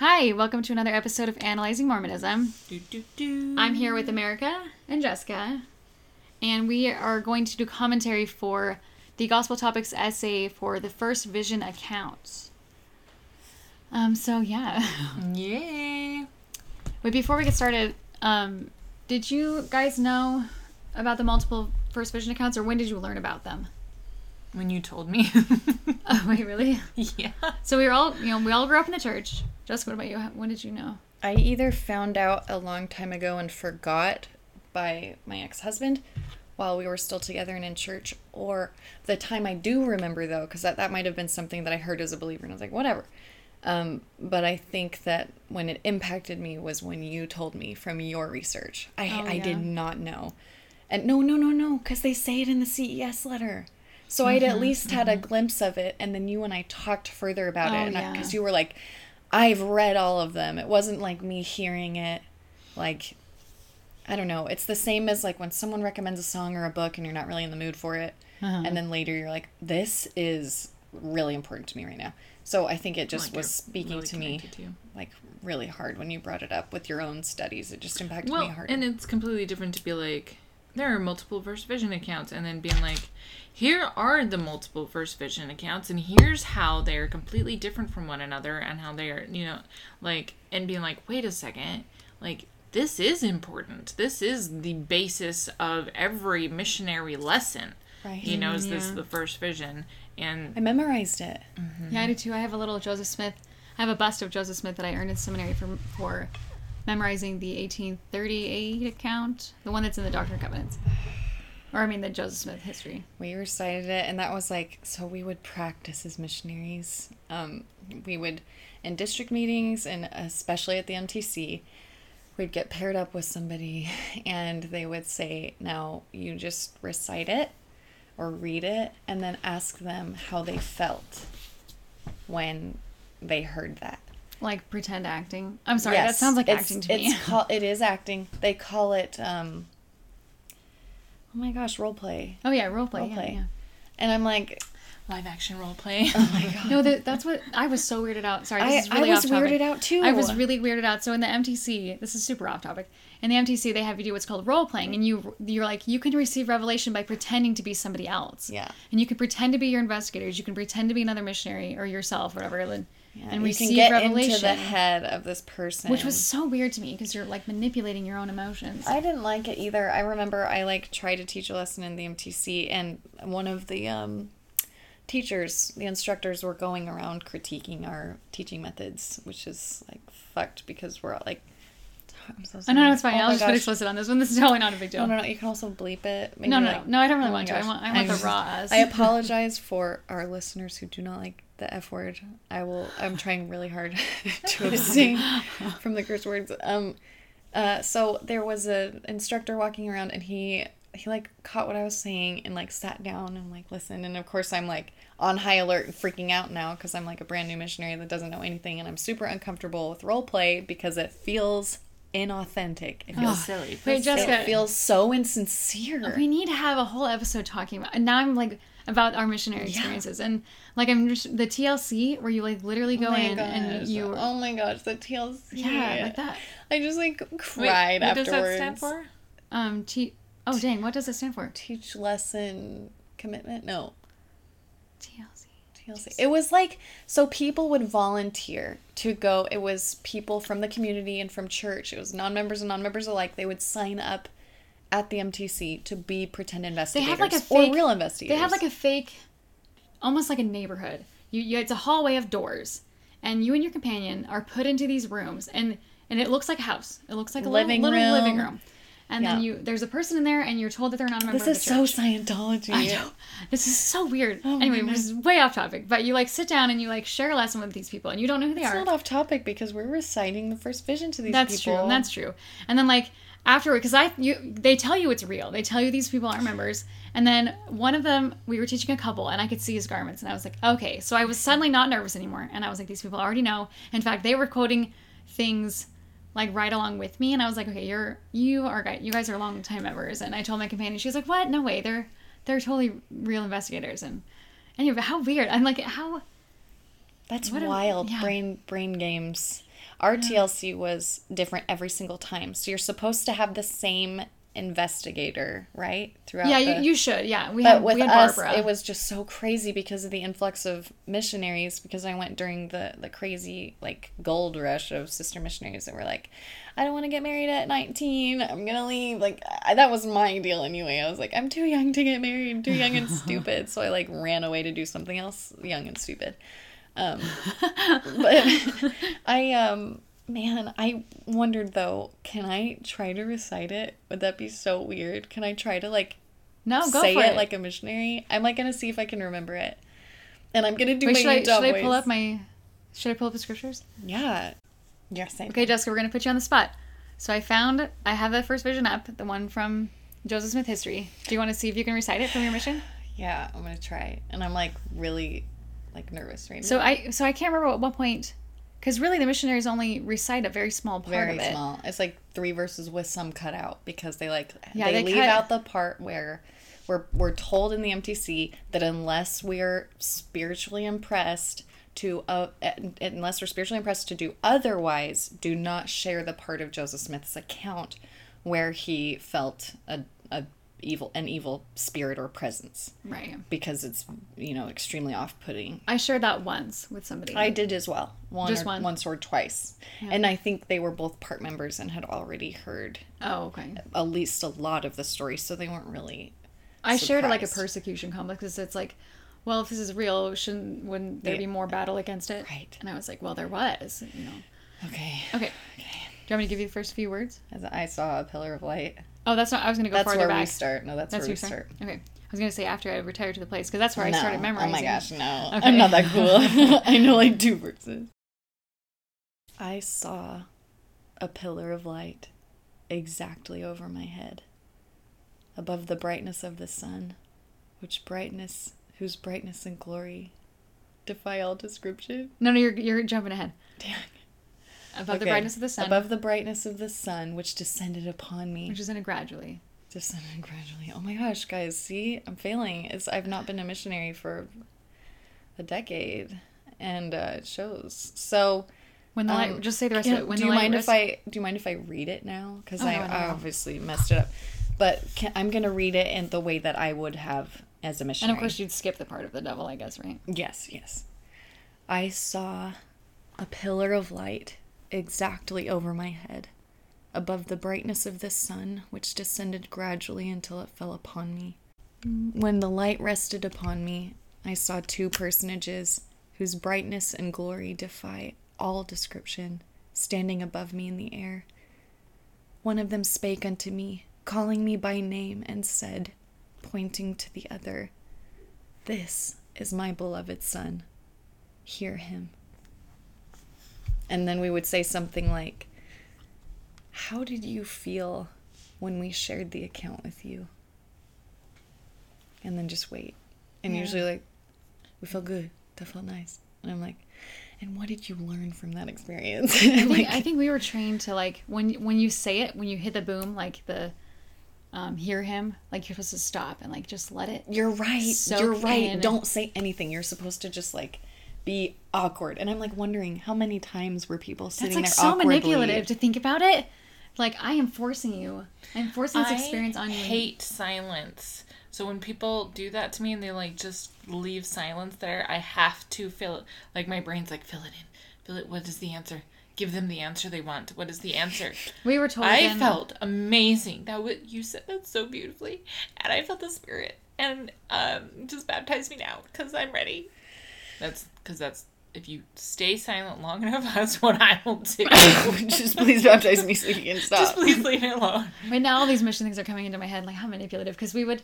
Hi, welcome to another episode of Analyzing Mormonism. Do, do, do. I'm here with America and Jessica, and we are going to do commentary for the Gospel Topics essay for the First Vision accounts. Um, so yeah. Yay. Wait, before we get started, um, did you guys know about the multiple First Vision accounts, or when did you learn about them? When you told me. Oh, wait, really? yeah. So we were all, you know, we all grew up in the church. Jessica, what about you? When did you know? I either found out a long time ago and forgot by my ex husband while we were still together and in church, or the time I do remember though, because that, that might have been something that I heard as a believer and I was like, whatever. Um, but I think that when it impacted me was when you told me from your research. I, Oh, I did not know. And no, no, no, no, because they say it in the CES letter. So I'd Mm-hmm, at least had a glimpse of it, and then you and I talked further about Oh, it, yeah. because you were like, "I've read all of them." It wasn't like me hearing it, like, I don't know. It's the same as like when someone recommends a song or a book, and you're not really in the mood for it, Uh-huh. and then later you're like, "This is really important to me right now." So I think it just Like was speaking really to me to. like really hard when you brought it up with your own studies. It just impacted Well, me hard. and it's completely different to be like, there are multiple First Vision accounts, and then being like, here are the multiple First Vision accounts, and here's how they're completely different from one another, and how they are, you know, like, and being like, wait a second, like, this is important. This is the basis of every missionary lesson. Right. He knows this Yeah. is the First Vision, and I memorized it. Mm-hmm. Yeah, I do too. I have a little Joseph Smith. I have a bust of Joseph Smith that I earned in seminary for for memorizing the 1838 account, the one that's in the Doctrine and Covenants, or I mean the Joseph Smith history. We recited it, and that was like so. We would practice as missionaries. Um, we would in district meetings, and especially at the MTC, we'd get paired up with somebody, and they would say, "Now you just recite it, or read it, and then ask them how they felt when they heard that." Like pretend acting. I'm sorry, that sounds like acting to me. It's call, it is acting. They call it. Um, oh my gosh, role play. oh yeah, role play. Role yeah, play. yeah. And I'm like, live action role play. oh my god. No, that, that's what I was so weirded out. Sorry, this I, is really I was off topic. weirded out too. I was really weirded out. So in the MTC, this is super off topic. In the MTC, they have you do what's called role playing, and you you're like you can receive revelation by pretending to be somebody else. Yeah. And you can pretend to be your investigators. You can pretend to be another missionary or yourself, whatever, and, Yeah, and we can get revelation. into the head of this person, which was so weird to me because you're like manipulating your own emotions. I didn't like it either. I remember I like tried to teach a lesson in the MTC, and one of the um, teachers, the instructors, were going around critiquing our teaching methods, which is like fucked because we're all like. I'm so sorry. I know, no, it's fine. Oh I'll just put gosh. explicit on this one. This is totally not a big deal. No, no, no. You can also bleep it. Maybe no, no, like- no, I don't really Oh want to. I want, I want the raw us. I apologize for our listeners who do not like the F word. I will. I'm trying really hard to abstain from the curse words. Um, uh, so there was a instructor walking around, and he he like caught what I was saying and like sat down and like listened. And of course, I'm like on high alert and freaking out now because I'm like a brand new missionary that doesn't know anything, and I'm super uncomfortable with role play because it feels inauthentic. It Feels feels. silly. Wait, Jessica. It feels so insincere. We need to have a whole episode talking about. And now I'm like about our missionary experiences, and like I'm just the TLC where you like literally go Oh my in and gosh. you. Oh my gosh, the TLC. yeah, like that. I just like Wait, cried what afterwards. does that stand for? Um, T. Oh dang, what does it stand for? Teach lesson commitment? No, TLC. TLC. It was like so people would volunteer to go. It was people from the community and from church. It was non-members and non-members alike. They would sign up at the MTC to be pretend investigators have, like, a or real investigators. They have like a fake, almost like a neighborhood. You, you it's a hallway of doors, and you and your companion are put into these rooms, and and it looks like a house. It looks like a Living little, little living room. room. And then you there's a person in there, and you're told that they're not a member This is so. Scientology. I know. This is so weird. Oh anyway, this is way off topic, but you like sit down and you like share a lesson with these people, and you don't know who they It's are. It's not off topic because we're reciting the first vision to these That's people. true. That's true. And then like afterward, because I you they tell you it's real. They tell you these people aren't members. And then one of them, we were teaching a couple, and I could see his garments, and I was like, okay. So I was suddenly not nervous anymore, and I was like, these people already know. In fact, they were quoting things like right along with me, and I was like, okay, you're you are you guys are long time members. And I told my companion, she was like, what? No way, they're they're totally real investigators. And anyway, but how weird. I'm like, how That's What a- wild. yeah. Brain brain games. Our TLC was different every single time. So you're supposed to have the same investigator, right? Throughout Yeah, the- you, you should. Yeah, we but had with we had us, Barbara. it was just so crazy because of the influx of missionaries. Because I went during the the crazy like gold rush of sister missionaries that were like, I don't want to get married at nineteen. I'm gonna leave. Like I, that was my deal anyway. I was like, I'm too young to get married. Too young and stupid. So I like ran away to do something else, young and stupid. Um, but I um man, I wondered though, can I try to recite it? Would that be so weird? Can I try to like no, go say for it, it. like a missionary. I'm like gonna see if I can remember it, and I'm gonna do Wait, my should I, should I pull up my? Should I pull up the scriptures? Yeah. Yes. I Okay, Jessica, we're gonna put you on the spot. So I found I have the first vision up, the one from Joseph Smith history. Do you want to see if you can recite it from your mission? Yeah, I'm gonna try, and I'm like really like nervous right now. So. I so I can't remember at what point, because really the missionaries only recite a very small part Very of it. small. It's like three verses with some cut out because they like Yeah, they, they leave cut- out the part where we're we're told in the MTC that unless we're spiritually impressed to uh, unless we're spiritually impressed to do otherwise, do not share the part of Joseph Smith's account where he felt a, a evil an evil spirit or presence Right. because it's you know extremely off putting. I shared that once with somebody. I did as well. One Just or, one? once or twice. And I think they were both part members and had already heard oh, okay. at least a lot of the story, so they weren't really. I shared like a persecution complex because it's like, well, if this is real, shouldn't wouldn't there Yeah. be more battle against it? Right. And I was like, well, there was. You know. Okay. Okay. Do you want me to give you the first few words? As I saw a pillar of light. Oh, that's not. I was going to go That's farther where back. we start. No, that's, That's where your we start. start. Okay. I was going to say after I retired to the place because that's where I started memorizing. Oh my gosh, no. Okay. I'm not that cool. I know like two verses. I saw a pillar of light exactly over my head, above the brightness of the sun, which brightness, whose brightness and glory defy all description. No, no, you're you're jumping ahead. Damn. Above the brightness of the sun, Above the brightness of the sun, which descended upon me. which is in a gradually. Descended gradually. Oh my gosh, guys, see, I'm failing. It's I've not been a missionary for a decade, and uh, it shows. So, When the light, um, just say the rest can- of it. When do you mind if I do you mind if I read it now? Because Oh, I, no, no, I no. obviously messed it up, but can, I'm gonna read it in the way that I would have as a missionary. And of course, you'd skip the part of the devil, I guess, right? Yes, yes. I saw a pillar of light exactly over my head, above the brightness of the sun, which descended gradually until it fell upon me. When the light rested upon me, I saw two personages whose brightness and glory defy all description, standing above me in the air. One of them spake unto me, calling me by name, and said, pointing to the other, This is my beloved Son. Hear him. And then we would say something like, How did you feel when we shared the account with you? And then just wait. And Yeah. usually, like, we felt good. That felt nice. And I'm like, and what did you learn from that experience? I think, like, I think we were trained to like when when you say it when you hit the boom like the um, hear him like you're supposed to stop and like just let it You're right. You're right. in. Don't say anything. You're supposed to just like be awkward. And I'm like wondering how many times were people sitting that's sitting like there so awkwardly? manipulative to think about it like I am forcing you I'm forcing this I experience on you I hate silence. So when people do that to me and they like just leave silence there, I have to fill it. Like my brain's like, fill it in. Fill it. What is the answer? Give them the answer they want. What is the answer? we were told I again- felt amazing. That what you said that so beautifully, and I felt the spirit. And um, just baptize me now because I'm ready. That's because that's if you stay silent long enough, that's what I will do. just please baptize me so you can stop. just please leave me alone. Right now, all these mission things are coming into my head, like how manipulative. Because we would,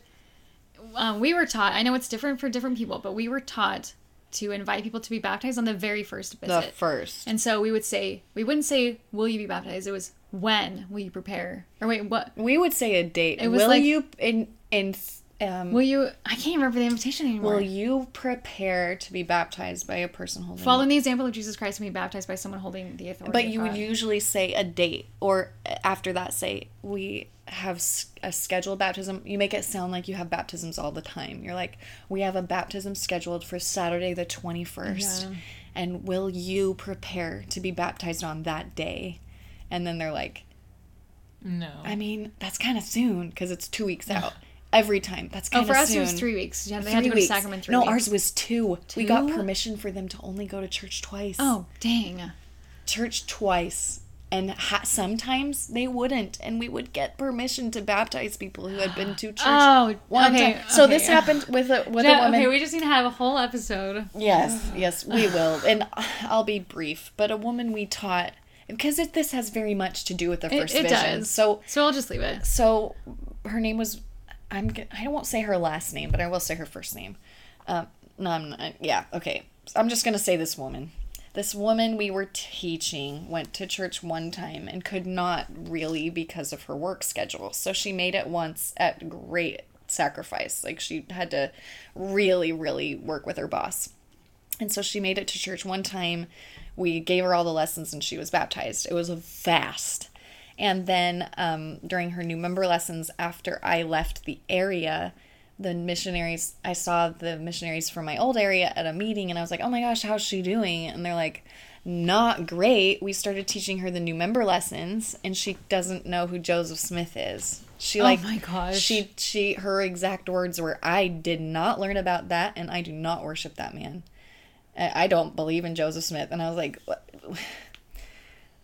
um, we were taught. I know it's different for different people, but we were taught to invite people to be baptized on the very first visit. the first. and so we would say, we wouldn't say, "Will you be baptized?" It was, "When will you prepare?" Or wait, what? We would say a date. It was will like- you in in um Will you? I can't remember the invitation anymore. will you prepare to be baptized by a person holding Following the example of Jesus Christ and be baptized by someone holding the authority. But you would usually say a date, or after that, say we have a scheduled baptism. You make it sound like you have baptisms all the time. You're like, we have a baptism scheduled for Saturday the twenty first, Yeah. and will you prepare to be baptized on that day? And then they're like, No. I mean, that's kind of soon because it's two weeks out. Every time. That's kind of Oh, for us soon. it was three weeks. Yeah, they Three had to go weeks. to sacrament three no, weeks. ours was two. We got permission for them to only go to church twice. Oh, dang. church twice. And ha- sometimes they wouldn't, and we would get permission to baptize people who had been to church Oh, one okay, time. So this happened with a with Yeah, a woman. okay, we just need to have a whole episode. Yes, yes, we will. And I'll be brief, but a woman we taught because it, this has very much to do with the It, first it vision. does. So so I'll just leave it. so her name was I'm I won't say her last name, but I will say her first name. Um, no, I'm not, yeah, okay. I'm just gonna say this woman. This woman we were teaching went to church one time and could not really because of her work schedule. So she made it once at great sacrifice. Like she had to really, really work with her boss. And so she made it to church one time. We gave her all the lessons and she was baptized. It was a fast. And then um, during her new member lessons, after I left the area, the missionaries, I saw the missionaries from my old area at a meeting and I was like, oh my gosh, how's she doing? And they're like, not great. We started teaching her the new member lessons and she doesn't know who Joseph Smith is. She Oh like my gosh. she she her exact words were I did not learn about that and I do not worship that man. I I don't believe in Joseph Smith and I was like what?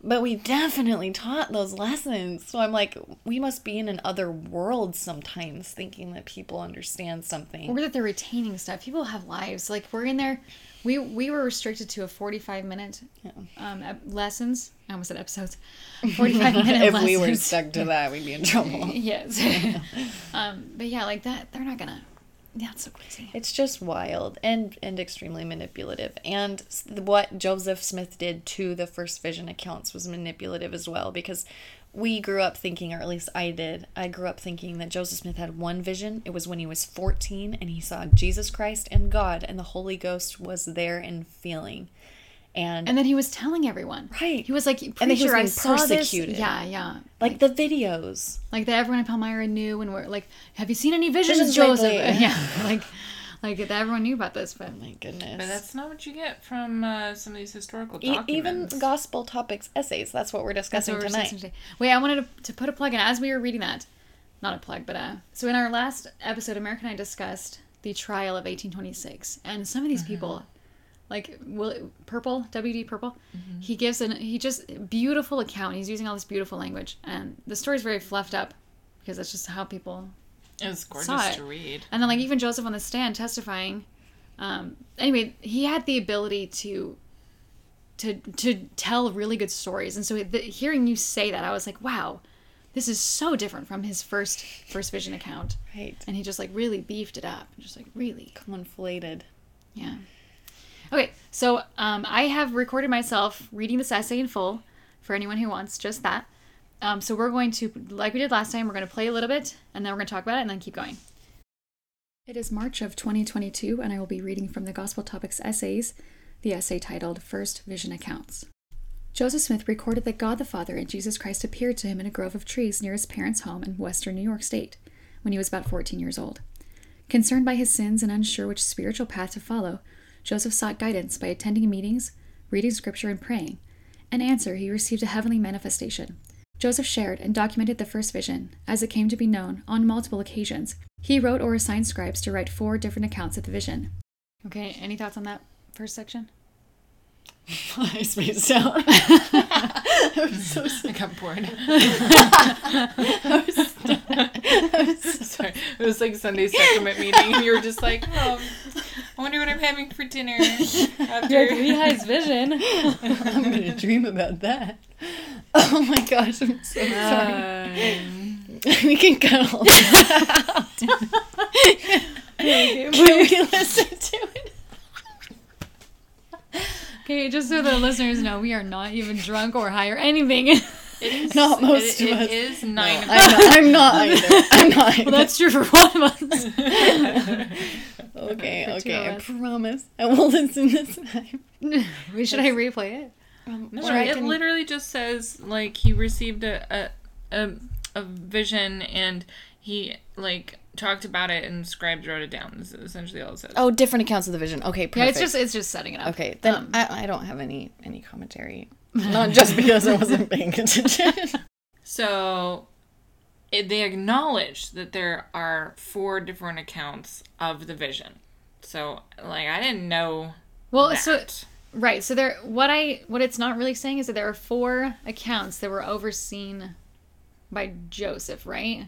But we definitely taught those lessons. So I'm like we must be in an other world sometimes thinking that people understand something. Or that they're retaining stuff. People have lives. Like we're in there. We we were restricted to a forty-five minute um, lessons. I almost said episodes. Forty-five minute if lessons. we were stuck to that, we'd be in trouble. yes. um, but yeah, like that. They're not gonna. Yeah, it's so crazy. It's just wild and and extremely manipulative. And what Joseph Smith did to the first vision accounts was manipulative as well because we grew up thinking, or at least I did, I grew up thinking that Joseph Smith had one vision. It was when he was 14 and he saw Jesus Christ and God, and the Holy Ghost was there and feeling. And, And then he was telling everyone. Right. He was like, And then he preacher, was I being saw persecuted. this. Yeah, yeah. like the videos. Like that everyone in Palmyra knew and were like, have you seen any visions, Visions Joseph? lately. Yeah. Like, like that everyone knew about this, but My goodness. But that's not what you get from uh, some of these historical E- documents. even gospel topics essays. That's what we're discussing what we're tonight. discussing today. Wait, I wanted to, to put a plug in as we were reading that. Not a plug, but uh. So in our last episode, America and I discussed the trial of 1826, and some of these people, like Will Purple, W.D. Purple, he gives an he just beautiful account. He's using all this beautiful language, and the story's very fluffed up because that's just how people. It was Saw gorgeous it. to read. And then like even Joseph on the stand testifying. Um, anyway, he had the ability to to to tell really good stories, and so the, hearing you say that, I was like, wow, this is so different from his first first vision account. Right. And he just like really beefed it up, just like really, Conflated. yeah. Okay, so um, I have recorded myself reading this essay in full for anyone who wants just that. Um, so we're going to, like we did last time, we're going to play a little bit, and then we're going to talk about it, and then keep going. It is March of 2022, and I will be reading from the Gospel Topics Essays, the essay titled First Vision Accounts. Joseph Smith recorded that God the Father and Jesus Christ appeared to him in a grove of trees near his parents' home in western New York State when he was about 14 years old. Concerned by his sins and unsure which spiritual path to follow, Joseph sought guidance by attending meetings, reading scripture, and praying. In answer, he received a heavenly manifestation. Joseph shared and documented the first vision, as it came to be known, on multiple occasions. He wrote or assigned scribes to write four different accounts of the vision. Okay, any thoughts on that first section? I spaced out. I was so sick. I got bored. Sorry, it was like Sunday sacrament meeting, and you were just like, "Oh, I wonder what I'm having for dinner." After Lehi's vision. I'm gonna dream about that. Oh my gosh, I'm so sorry. Um, we can cut all this out. can we listen to it? Okay, just so the listeners know, we are not even drunk or high or anything. It is Not most it, of us. It is nine. I'm not, I'm not either. I'm not either. well, that's true for one of us. okay, okay, I us. promise. I will listen this time. Wait, Should I replay it? No, Or it can- literally just says like he received a a, a a vision and he like talked about it and scribes wrote it down. This is essentially all it says. Oh, different accounts of the vision. Okay, perfect. Yeah, it's just it's just setting it up. okay. Then Um, I, I don't have any any commentary. Not just because I wasn't paying attention. So it, they acknowledge that there are four different accounts of the vision. So like I didn't know well, that. so right, so there what I what it's not really saying is that there are four accounts that were overseen by Joseph, right?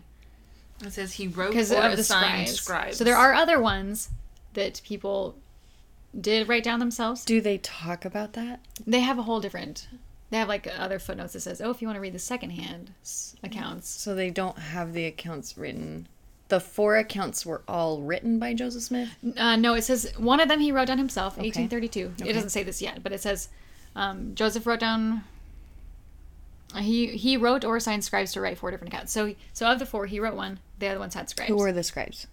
it says he wrote Because or of the assigned scribes. scribes. So there are other ones that people did write down themselves. Do they talk about that? They have a whole different. They have like other footnotes that says, "Oh, if you want to read the secondhand accounts." So they don't have the accounts written. The four accounts were all written by Joseph Smith. Uh, no, it says one of them he wrote down himself, 1832. Okay. It doesn't say this yet, but it says um, Joseph wrote down. uh, He he wrote or assigned scribes to write four different accounts. So so of the four, he wrote one. The other ones had scribes. Who were the scribes?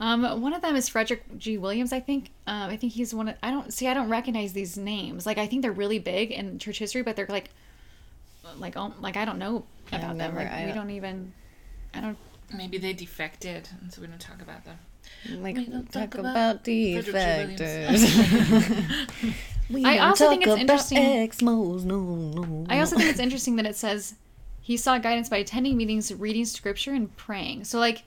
Um, one of them is Frederick G. Williams, I think. Um, I think he's one of. I don't see. I don't recognize these names. Like I think they're really big in church history, but they're like, like, oh, like I don't know I've about them. never- Like I we don't- don't even. I don't. maybe they defected, and so we don't talk about them. Like We don't talk, talk about, about defectors. we I don't also think it's about interesting- Exmos, no, no. I also think it's interesting that it says he sought guidance by attending meetings, reading scripture, and praying. So like,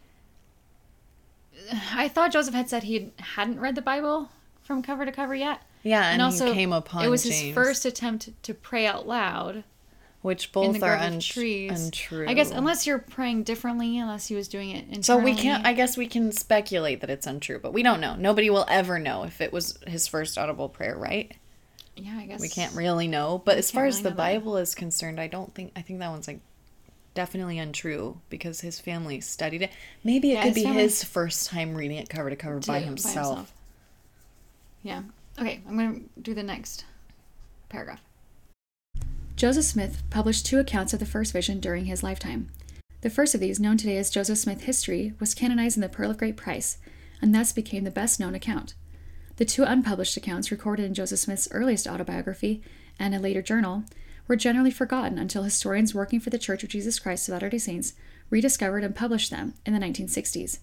I thought Joseph had said he hadn't read the Bible from cover to cover yet. yeah, and, and also he came upon it was James, his first attempt to pray out loud which in both the are un- trees. untrue. I guess unless you're praying differently, unless he was doing it internally. So we can't. I guess we can speculate that it's untrue, but we don't know. Nobody will ever know if it was his first audible prayer, right? yeah, I guess We can't really know. But as far as the. Bible is concerned, I don't think. I think that one's like definitely untrue because his family studied it. Maybe it Yeah, could his be his first time reading it cover to cover by it himself. Yeah. Okay, I'm going to do the next paragraph. Joseph Smith published two accounts of the first vision during his lifetime. The first of these, known today as Joseph Smith History, was canonized in the Pearl of Great Price, and thus became the best known account. The two unpublished accounts recorded in Joseph Smith's earliest autobiography and a later journal were generally forgotten until historians working for the Church of Jesus Christ of Latter day Saints rediscovered and published them in the 1960s.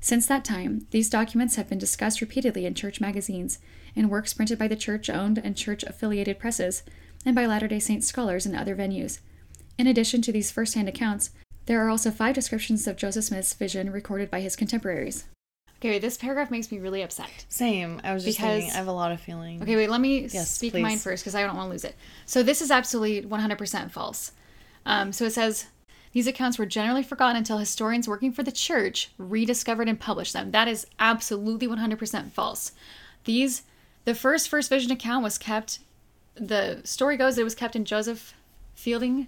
Since that time, these documents have been discussed repeatedly in church magazines, in works printed by the church owned and church affiliated presses, and by Latter day Saint scholars in other venues. In addition to these first hand accounts, there are also five descriptions of Joseph Smith's vision recorded by his contemporaries. Okay, this paragraph makes me really upset. Same. I was just Because- thinking. I have a lot of feelings. Okay, wait, let me Yes, speak please. mine first because I don't want to lose it. So this is absolutely 100% false. Um, so it says these accounts were generally forgotten until historians working for the church rediscovered and published them. That is absolutely 100% false. These, the first First Vision account was kept. The story goes it was kept in Joseph Fielding.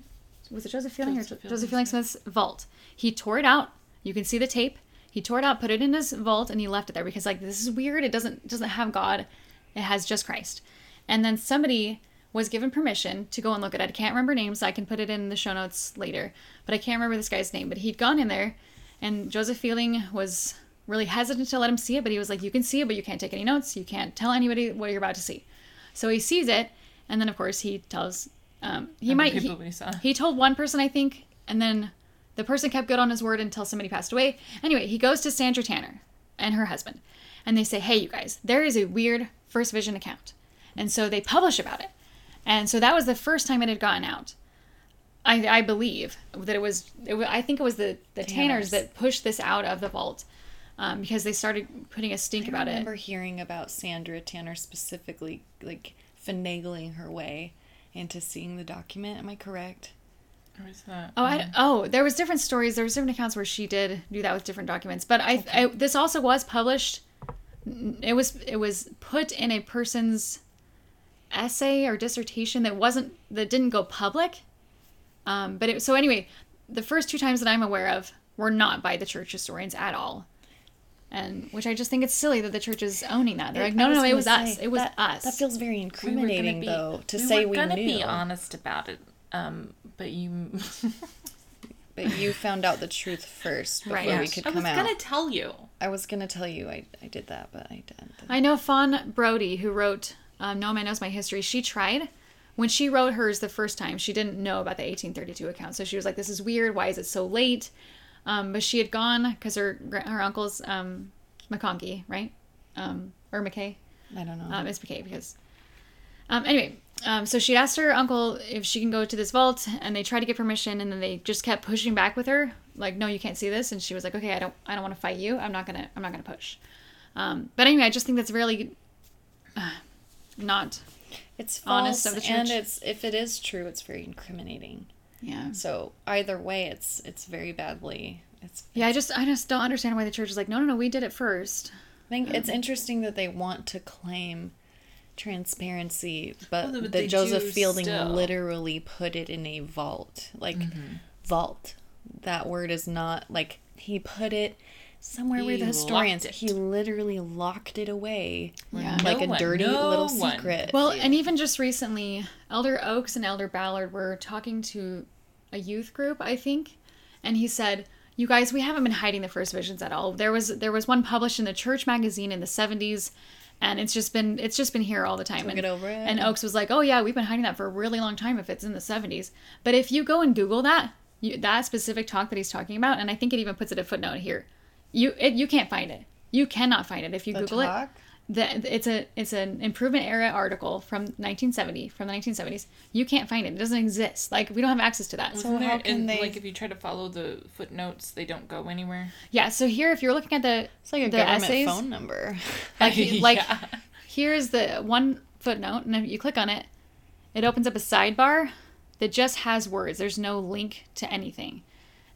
Was it Joseph Fielding Joseph or Fielding Joseph Fielding Smith's vault? He tore it out. You can see the tape. He tore it out, put it in his vault, and he left it there because like this is weird. It doesn't doesn't have God. It has just Christ. And then somebody was given permission to go and look at it. I can't remember names. I can put it in the show notes later, but I can't remember this guy's name. But he'd gone in there, and Joseph Fielding was really hesitant to let him see it. But he was like, "You can see it, but you can't take any notes. You can't tell anybody what you're about to see." So he sees it, and then of course he tells. Um, he might. He, people we saw. he told one person, I think, and then the person kept good on his word until somebody passed away. Anyway, he goes to Sandra Tanner and her husband, and they say, "Hey, you guys, there is a weird First Vision account," and so they publish about it. And so that was the first time it had gotten out. I, I believe that it was, it wa- I think it was the, the Tanners Tanners. that pushed this out of the vault um, because they started putting a stink I about it. I remember hearing about Sandra Tanner specifically, like finagling her way into seeing the document. Am I correct? Or is that? Oh, I, oh, there was different stories. There was different accounts where she did do that with different documents. But I, I this also was published. It was it was put in a person's essay or dissertation that wasn't that didn't go public. Um, but it, so anyway, the first two times that I'm aware of were not by the church historians at all, and which I just think it's silly that the church is owning that. They're like, no, no, no, it was say, us. It was that, us. That feels very We incriminating, be- though, to we say were we gonna knew. be honest about it. Um, but you. But you found out the truth first before Right. we Yes. could I was out. gonna tell you. I was gonna tell you I, I did that, but I didn't. I know Fawn Brodie, who wrote um, No Man Knows My History, she tried. When she wrote hers the first time, she didn't know about the 1832 account. So she was like, this is weird. Why is it so late? Um, but she had gone because her her uncle's um, McConkey, right? Um, or McKay. I don't know. Um, it's McKay because. Um, anyway, um, so she asked her uncle if she can go to this vault, and they tried to get permission, and then they just kept pushing back with her, like, "No, you can't see this." And she was like, "Okay, I don't, I don't want to fight you. I'm not gonna, I'm not gonna push." Um, but anyway, I just think that's really uh, not, it's honest false, of the and it's if it is true, it's very incriminating. yeah, So either way, it's it's very badly. It's yeah. I just, I just don't understand why the church is like, "No, no, no, we did it first. I think it's interesting that they want to claim transparency, but Well, that Joseph Fielding still. literally put it in a vault. Like mm-hmm. vault. That word is not like he put it somewhere where the historians he literally locked it away. Yeah. Like No a one- dirty no little one- secret. Well, and even just recently, Elder Oaks and Elder Ballard were talking to a youth group, I think, and he said, "You guys, we haven't been hiding the first visions at all. There was there was one published in the church magazine in the '70s, and it's just been it's just been here all the time." And, get over it. and Oaks was like, "Oh yeah, we've been hiding that for a really long time if it's in the '70s. But if you go and Google that, you, that specific talk that he's talking about, and I think it even puts it a footnote here, you it, you can't find it. You cannot find it if you The Google it." Talk? the, it's a it's an improvement era article from 1970 from the 1970s you can't find it it doesn't exist like we don't have access to that So Wasn't how there- can and, they- like if you try to follow the footnotes, they don't go anywhere. yeah so here if you're looking at the it's like a the government essays phone number. like like Yeah. here's the one footnote and if you click on it it opens up a sidebar that just has words there's no link to anything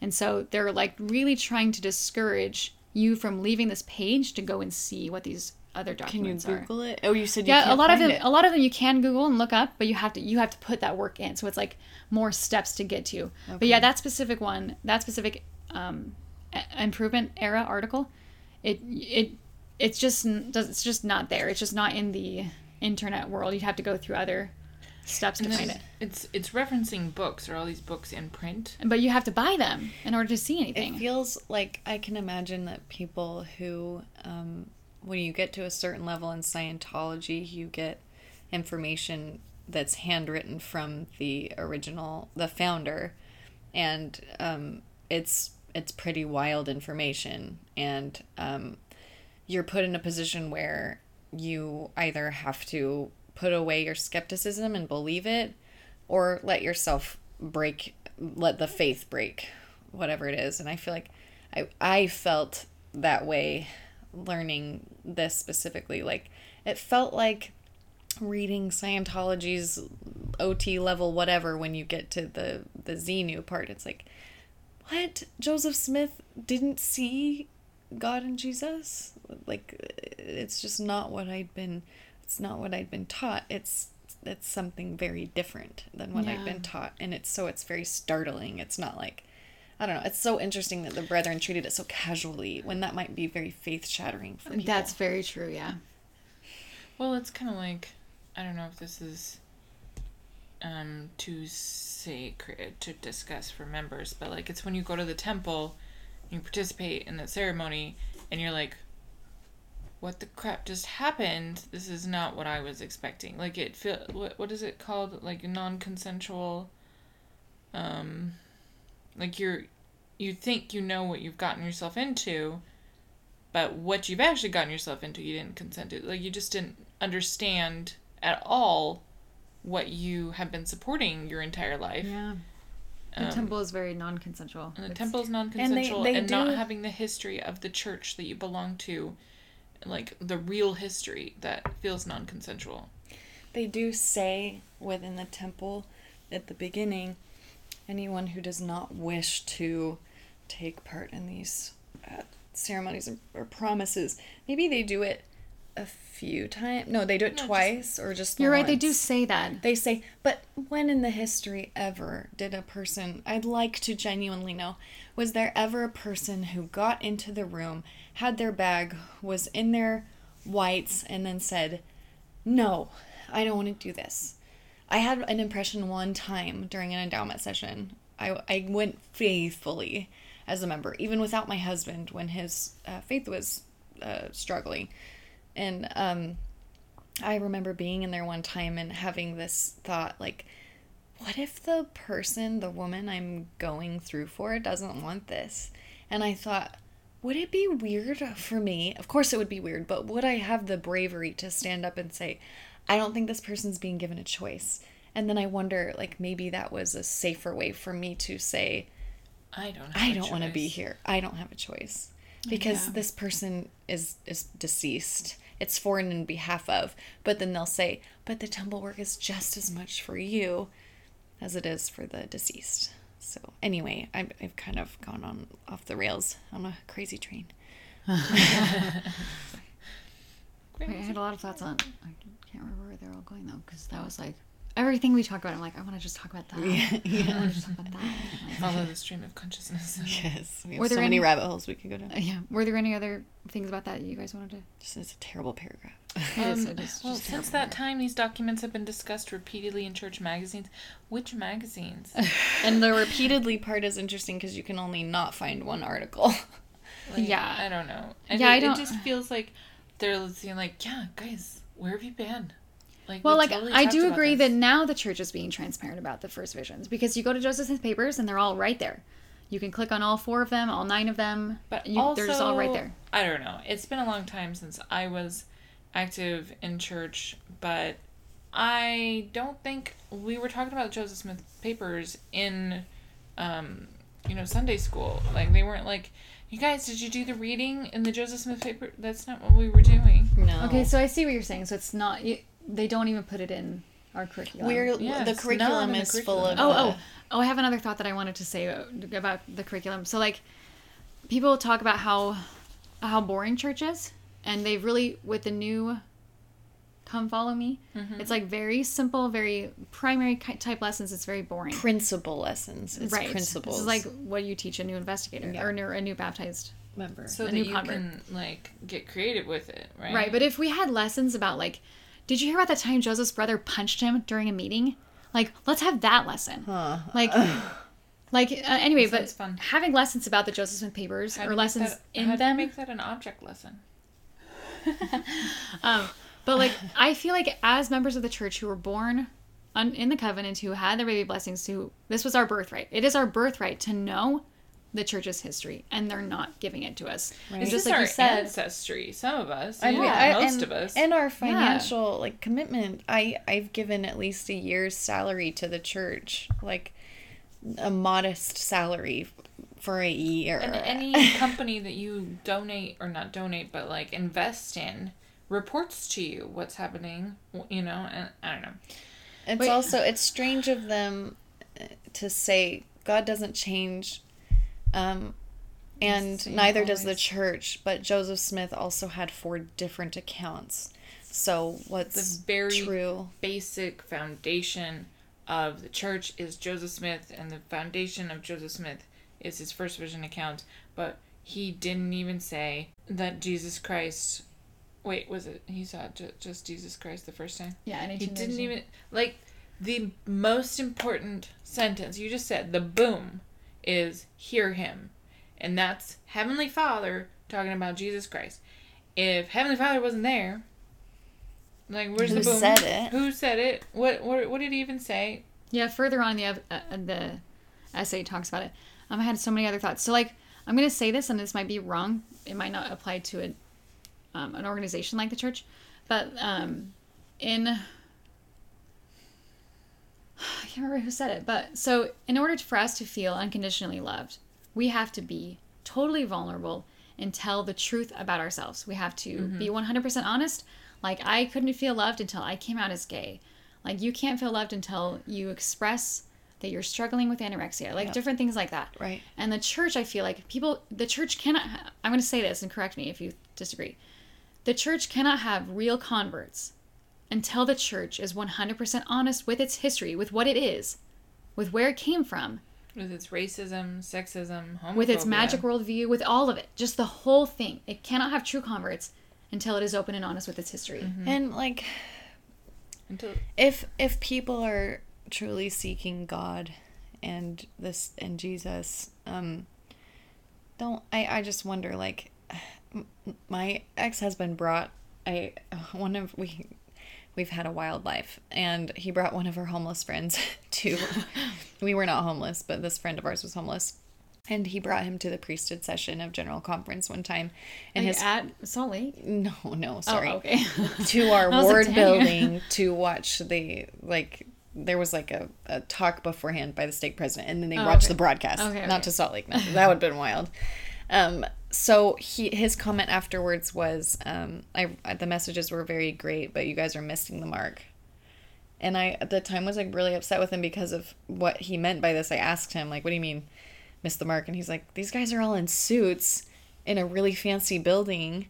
and so they're like really trying to discourage you from leaving this page to go and see what these other Can you documents are. Google it? Oh, you said you yeah a can't lot of them it. a lot of them you can google and look up but you have to you have to put that work in. So it's like more steps to get to. But yeah that specific one that specific um improvement era article it it it's just does it's just not there. It's just not in the internet world. You have to go through other steps to And find it. it's it's referencing books. Or all these books in print. but you have to buy them in order to see anything. It feels like I can imagine that people who, um, when you get to a certain level in Scientology, you get information that's handwritten from the original, the founder, and um, it's it's pretty wild information, and um, you're put in a position where you either have to put away your skepticism and believe it, or let yourself break, let the faith break, whatever it is. And I feel like I I felt that way learning this specifically. Like it felt like reading Scientology's OT level whatever when you get to the the Xenu part. It's like what Joseph Smith didn't see God and Jesus. Like it's just not what I'd been. It's not what I'd been taught. It's it's something very different than what I'd Yeah. been taught, and it's so it's very startling. It's not like I don't know. It's so interesting that the brethren treated it so casually when that might be very faith shattering for people. that's very true yeah Well, it's kind of like I don't know if this is um too sacred to discuss for members, but like it's when you go to the temple, you participate in the ceremony, and you're like, "What the crap just happened? This is not what I was expecting." Like it feel what what is it called? Like non-consensual. Um, like you're you think you know what you've gotten yourself into, but what you've actually gotten yourself into you didn't consent to. Like you just didn't understand at all what you have been supporting your entire life. Yeah. The Um, temple is very non-consensual. and the It's- temple is non-consensual and, they not do- having the history of the church that you belong to like the real history that feels non-consensual. They do say within the temple at the beginning anyone who does not wish to take part in these uh, ceremonies or, or promises, maybe they do it a few times. No, they do it No, just- twice or just you're right they do say that They say, but when in the history ever did a person, I'd like to genuinely know, was there ever a person who got into the room, had their bag, was in their whites, and then said, no, I don't want to do this? I had an impression one time during an endowment session. I, I went faithfully as a member, even without my husband when his uh, faith was uh, struggling. And um, I remember being in there one time and having this thought like, what if the person, the woman I'm going through for, doesn't want this? And I thought, would it be weird for me? Of course it would be weird, but would I have the bravery to stand up and say, I don't think this person's being given a choice? And then I wonder, like, maybe that was a safer way for me to say, I don't. Have I a don't want to be here. I don't have a choice because Yeah. this person is is deceased. It's for and in behalf of. But then they'll say, but the temple work is just as much for you as it is for the deceased. So anyway, I've, I've kind of gone on off the rails on a crazy train. I had a lot of thoughts on. I can't remember where they're all going though, because that was like everything we talked about. I'm like, I want to just talk about that. I want to just talk about that. Like, Follow the stream of consciousness. Yes, we have Were so there many any- rabbit holes we could go down. yeah. Were there any other things about that you guys wanted to? Just it's a terrible paragraph. It is- Um, it is well, since that time, these documents have been discussed repeatedly in church magazines. Which magazines? and the repeatedly part is interesting because you can only not find one article. Like, Yeah. I don't know. And Yeah, it, I don't- It just feels like they're saying, like, yeah, guys, where have you been? Like, Well, we like totally I do agree this. that now the church is being transparent about the first visions because you go to Joseph Smith papers and they're all right there. You can click on all four of them, all nine of them, But you, also, they're just all right there. I don't know. It's been a long time since I was active in church, but I don't think we were talking about Joseph Smith papers in, um, you know, Sunday school. Like they weren't like, you guys, did you do the reading in the Joseph Smith paper? That's not what we were doing. No. Okay, so I see what you're saying. So it's not you, they don't even put it in our curriculum. we're Yeah, the curriculum in the is curriculum. full of. Oh, oh, oh! I have another thought that I wanted to say about the curriculum. So, like, people talk about how how boring church is, and they've really with the new "Come Follow Me," Mm-hmm. it's like very simple, very primary type lessons. It's very boring. principle lessons. It's right. principles. This is like what you teach a new investigator Yeah. or new, a new baptized. member. So A that new you convert. can like get creative with it, right? Right. But if we had lessons about like, did you hear about the time Joseph's brother punched him during a meeting? Like, let's have that lesson. Like, like uh, anyway, but fun. having lessons about the Joseph Smith papers How or lessons that- in how them. make that an object lesson. Um, but like, I feel like as members of the church who were born un- in the covenant, who had their baby blessings, who this was our birthright. It is our birthright to know the church's history, and they're not giving it to us. And It's just like our you said, ancestry. Some of us, I yeah, I- most and, of us. and our financial like commitment. I I've given at least a year's salary to the church, like a modest salary for a year. And any company that you donate or not donate, but like invest in, reports to you what's happening. You know, and I don't know. It's Wait. also it's strange of them uh, to say God doesn't change, um, and same neither does the church. But Joseph Smith also had four different accounts. So what's The very true? basic foundation of the church is Joseph Smith, and the foundation of Joseph Smith is his first vision account. But he didn't even say that Jesus Christ. Wait, was it he saw ju- just Jesus Christ the first time? yeah, and He didn't even like the most important sentence you just said. The boom is hear him, and that's Heavenly Father talking about Jesus Christ. If Heavenly Father wasn't there, like where's Who the boom? said it? Who said it? What what what did he even say? Yeah, further on the uh, uh, the essay talks about it. Um, I had so many other thoughts. So like, I'm gonna say this, and this might be wrong. It might not apply to a, um, an organization like the church, but um, in I can't remember who said it, but so in order for us to feel unconditionally loved, we have to be totally vulnerable and tell the truth about ourselves. We have to be 100% honest. Like I couldn't feel loved until I came out as gay. Like you can't feel loved until you express that you're struggling with anorexia. Like Yep. different things like that. Right. And the church, I feel like people, the church cannot. I'm going to say this and correct me if you disagree. The church cannot have real converts until the church is 100% honest with its history, with what it is, with where it came from, With its racism, sexism, homophobia. with its magic worldview, with all of it. Just the whole thing. It cannot have true converts until it is open and honest with its history. And like Until if if people are truly seeking God and this and Jesus, um don't I I just wonder like m- my ex-husband brought a one of we we've had a wild life and he brought one of our homeless friends to we were not homeless but this friend of ours was homeless And he brought him to the priesthood session of General Conference one time. And Like, his at Salt Lake. no, no, sorry. Oh, okay. to our was like, ward building to watch the like there was like a, a talk beforehand by the state president and then they Oh, watched okay. the broadcast Okay, not to salt lake no, that would have been wild um so he his comment afterwards was um i the messages were very great but you guys are missing the mark and i at the time was like really upset with him because of what he meant by this i asked him like what do you mean miss the mark and he's like these guys are all in suits in a really fancy building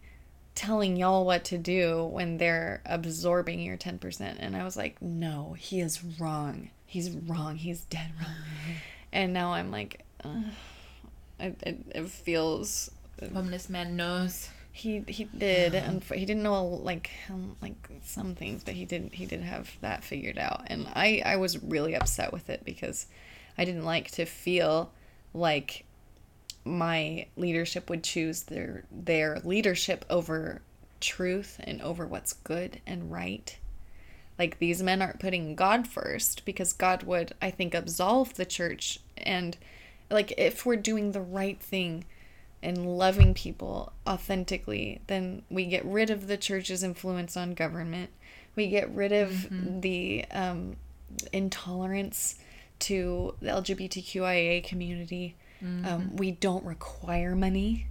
telling y'all what to do when they're absorbing your 10%. And I was like, no, he is wrong. He's wrong. He's dead wrong. And now I'm like, it, it, it feels. Homeless man knows. He he did and he didn't know like um, like some things, but he did he did have that figured out, and I I was really upset with it because I didn't like to feel like my leadership would choose their their leadership over truth and over what's good and right. Like these men aren't putting God first because God would I think absolve the church and like if we're doing the right thing and loving people authentically, then we get rid of the church's influence on government. We get rid of the um, intolerance to the LGBTQIA community. Um, we don't require money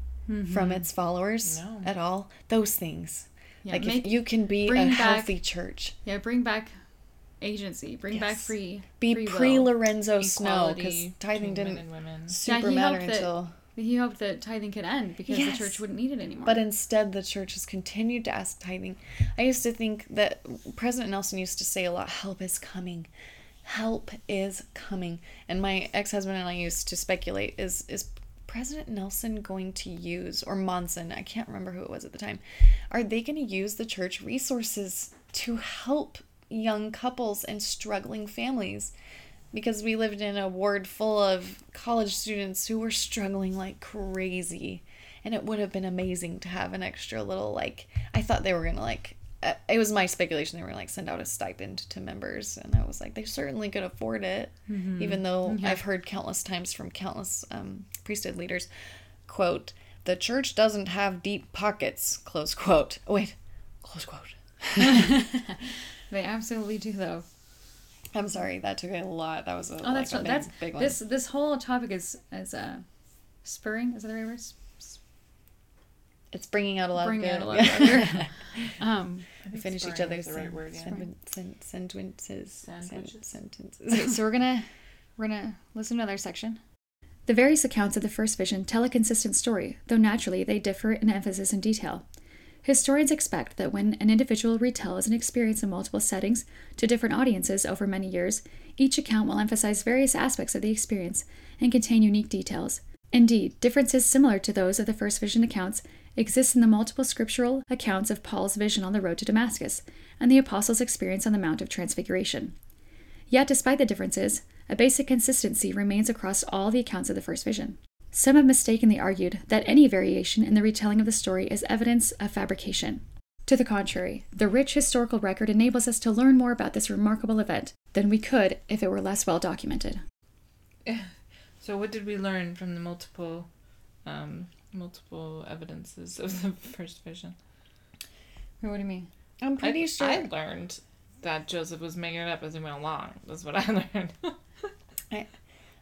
from its followers No. at all. Those things. Yeah, like make- if you can be a back- healthy church, Yeah, bring back agency. Bring back free. be pre Lorenzo Snow because tithing didn't super he matter until. He hoped that tithing could end because Yes. the church wouldn't need it anymore. But instead, the church has continued to ask tithing. I used to think that President Nelson used to say a lot help is coming. Help is coming. And my ex husband and I used to speculate is, is President Nelson going to use, or Monson, I can't remember who it was at the time, are they going to use the church resources to help young couples and struggling families? Because we lived in a ward full of college students who were struggling like crazy. And it would have been amazing to have an extra little like i thought they were gonna like uh, it was my speculation they were gonna like send out a stipend to members. And i was like they certainly could afford it even though i've heard countless times from countless um, priesthood leaders quote the church doesn't have deep pockets close quote. Oh, wait close quote. They absolutely do, though. I'm sorry that took a lot that was a, Oh, that's a big, that's big one this this whole topic is is uh spurring. Is that the right word? It's bringing out a lot Bringing of out a lot of other- Um. finish each other's the right sen- word, yeah. sen- sen- sentences. sen- Sandwiches. sentences. Okay, so we're gonna we're gonna listen to another section. The various accounts of the first vision tell a consistent story, though naturally they differ in emphasis and detail. Historians expect that when an individual retells an experience in multiple settings to different audiences over many years, each account will emphasize various aspects of the experience and contain unique details. Indeed, differences similar to those of the first vision accounts exist in the multiple scriptural accounts of Paul's vision on the road to Damascus and the apostles' experience on the Mount of Transfiguration. Yet, despite the differences, a basic consistency remains across all the accounts of the first vision. Some have mistakenly argued that any variation in the retelling of the story is evidence of fabrication. To the contrary, the rich historical record enables us to learn more about this remarkable event than we could if it were less well documented. So, what did we learn from the multiple, um, multiple evidences of the first vision? What do you mean? I'm pretty I, sure. I learned that Joseph was making it up as he went along. That's what I learned.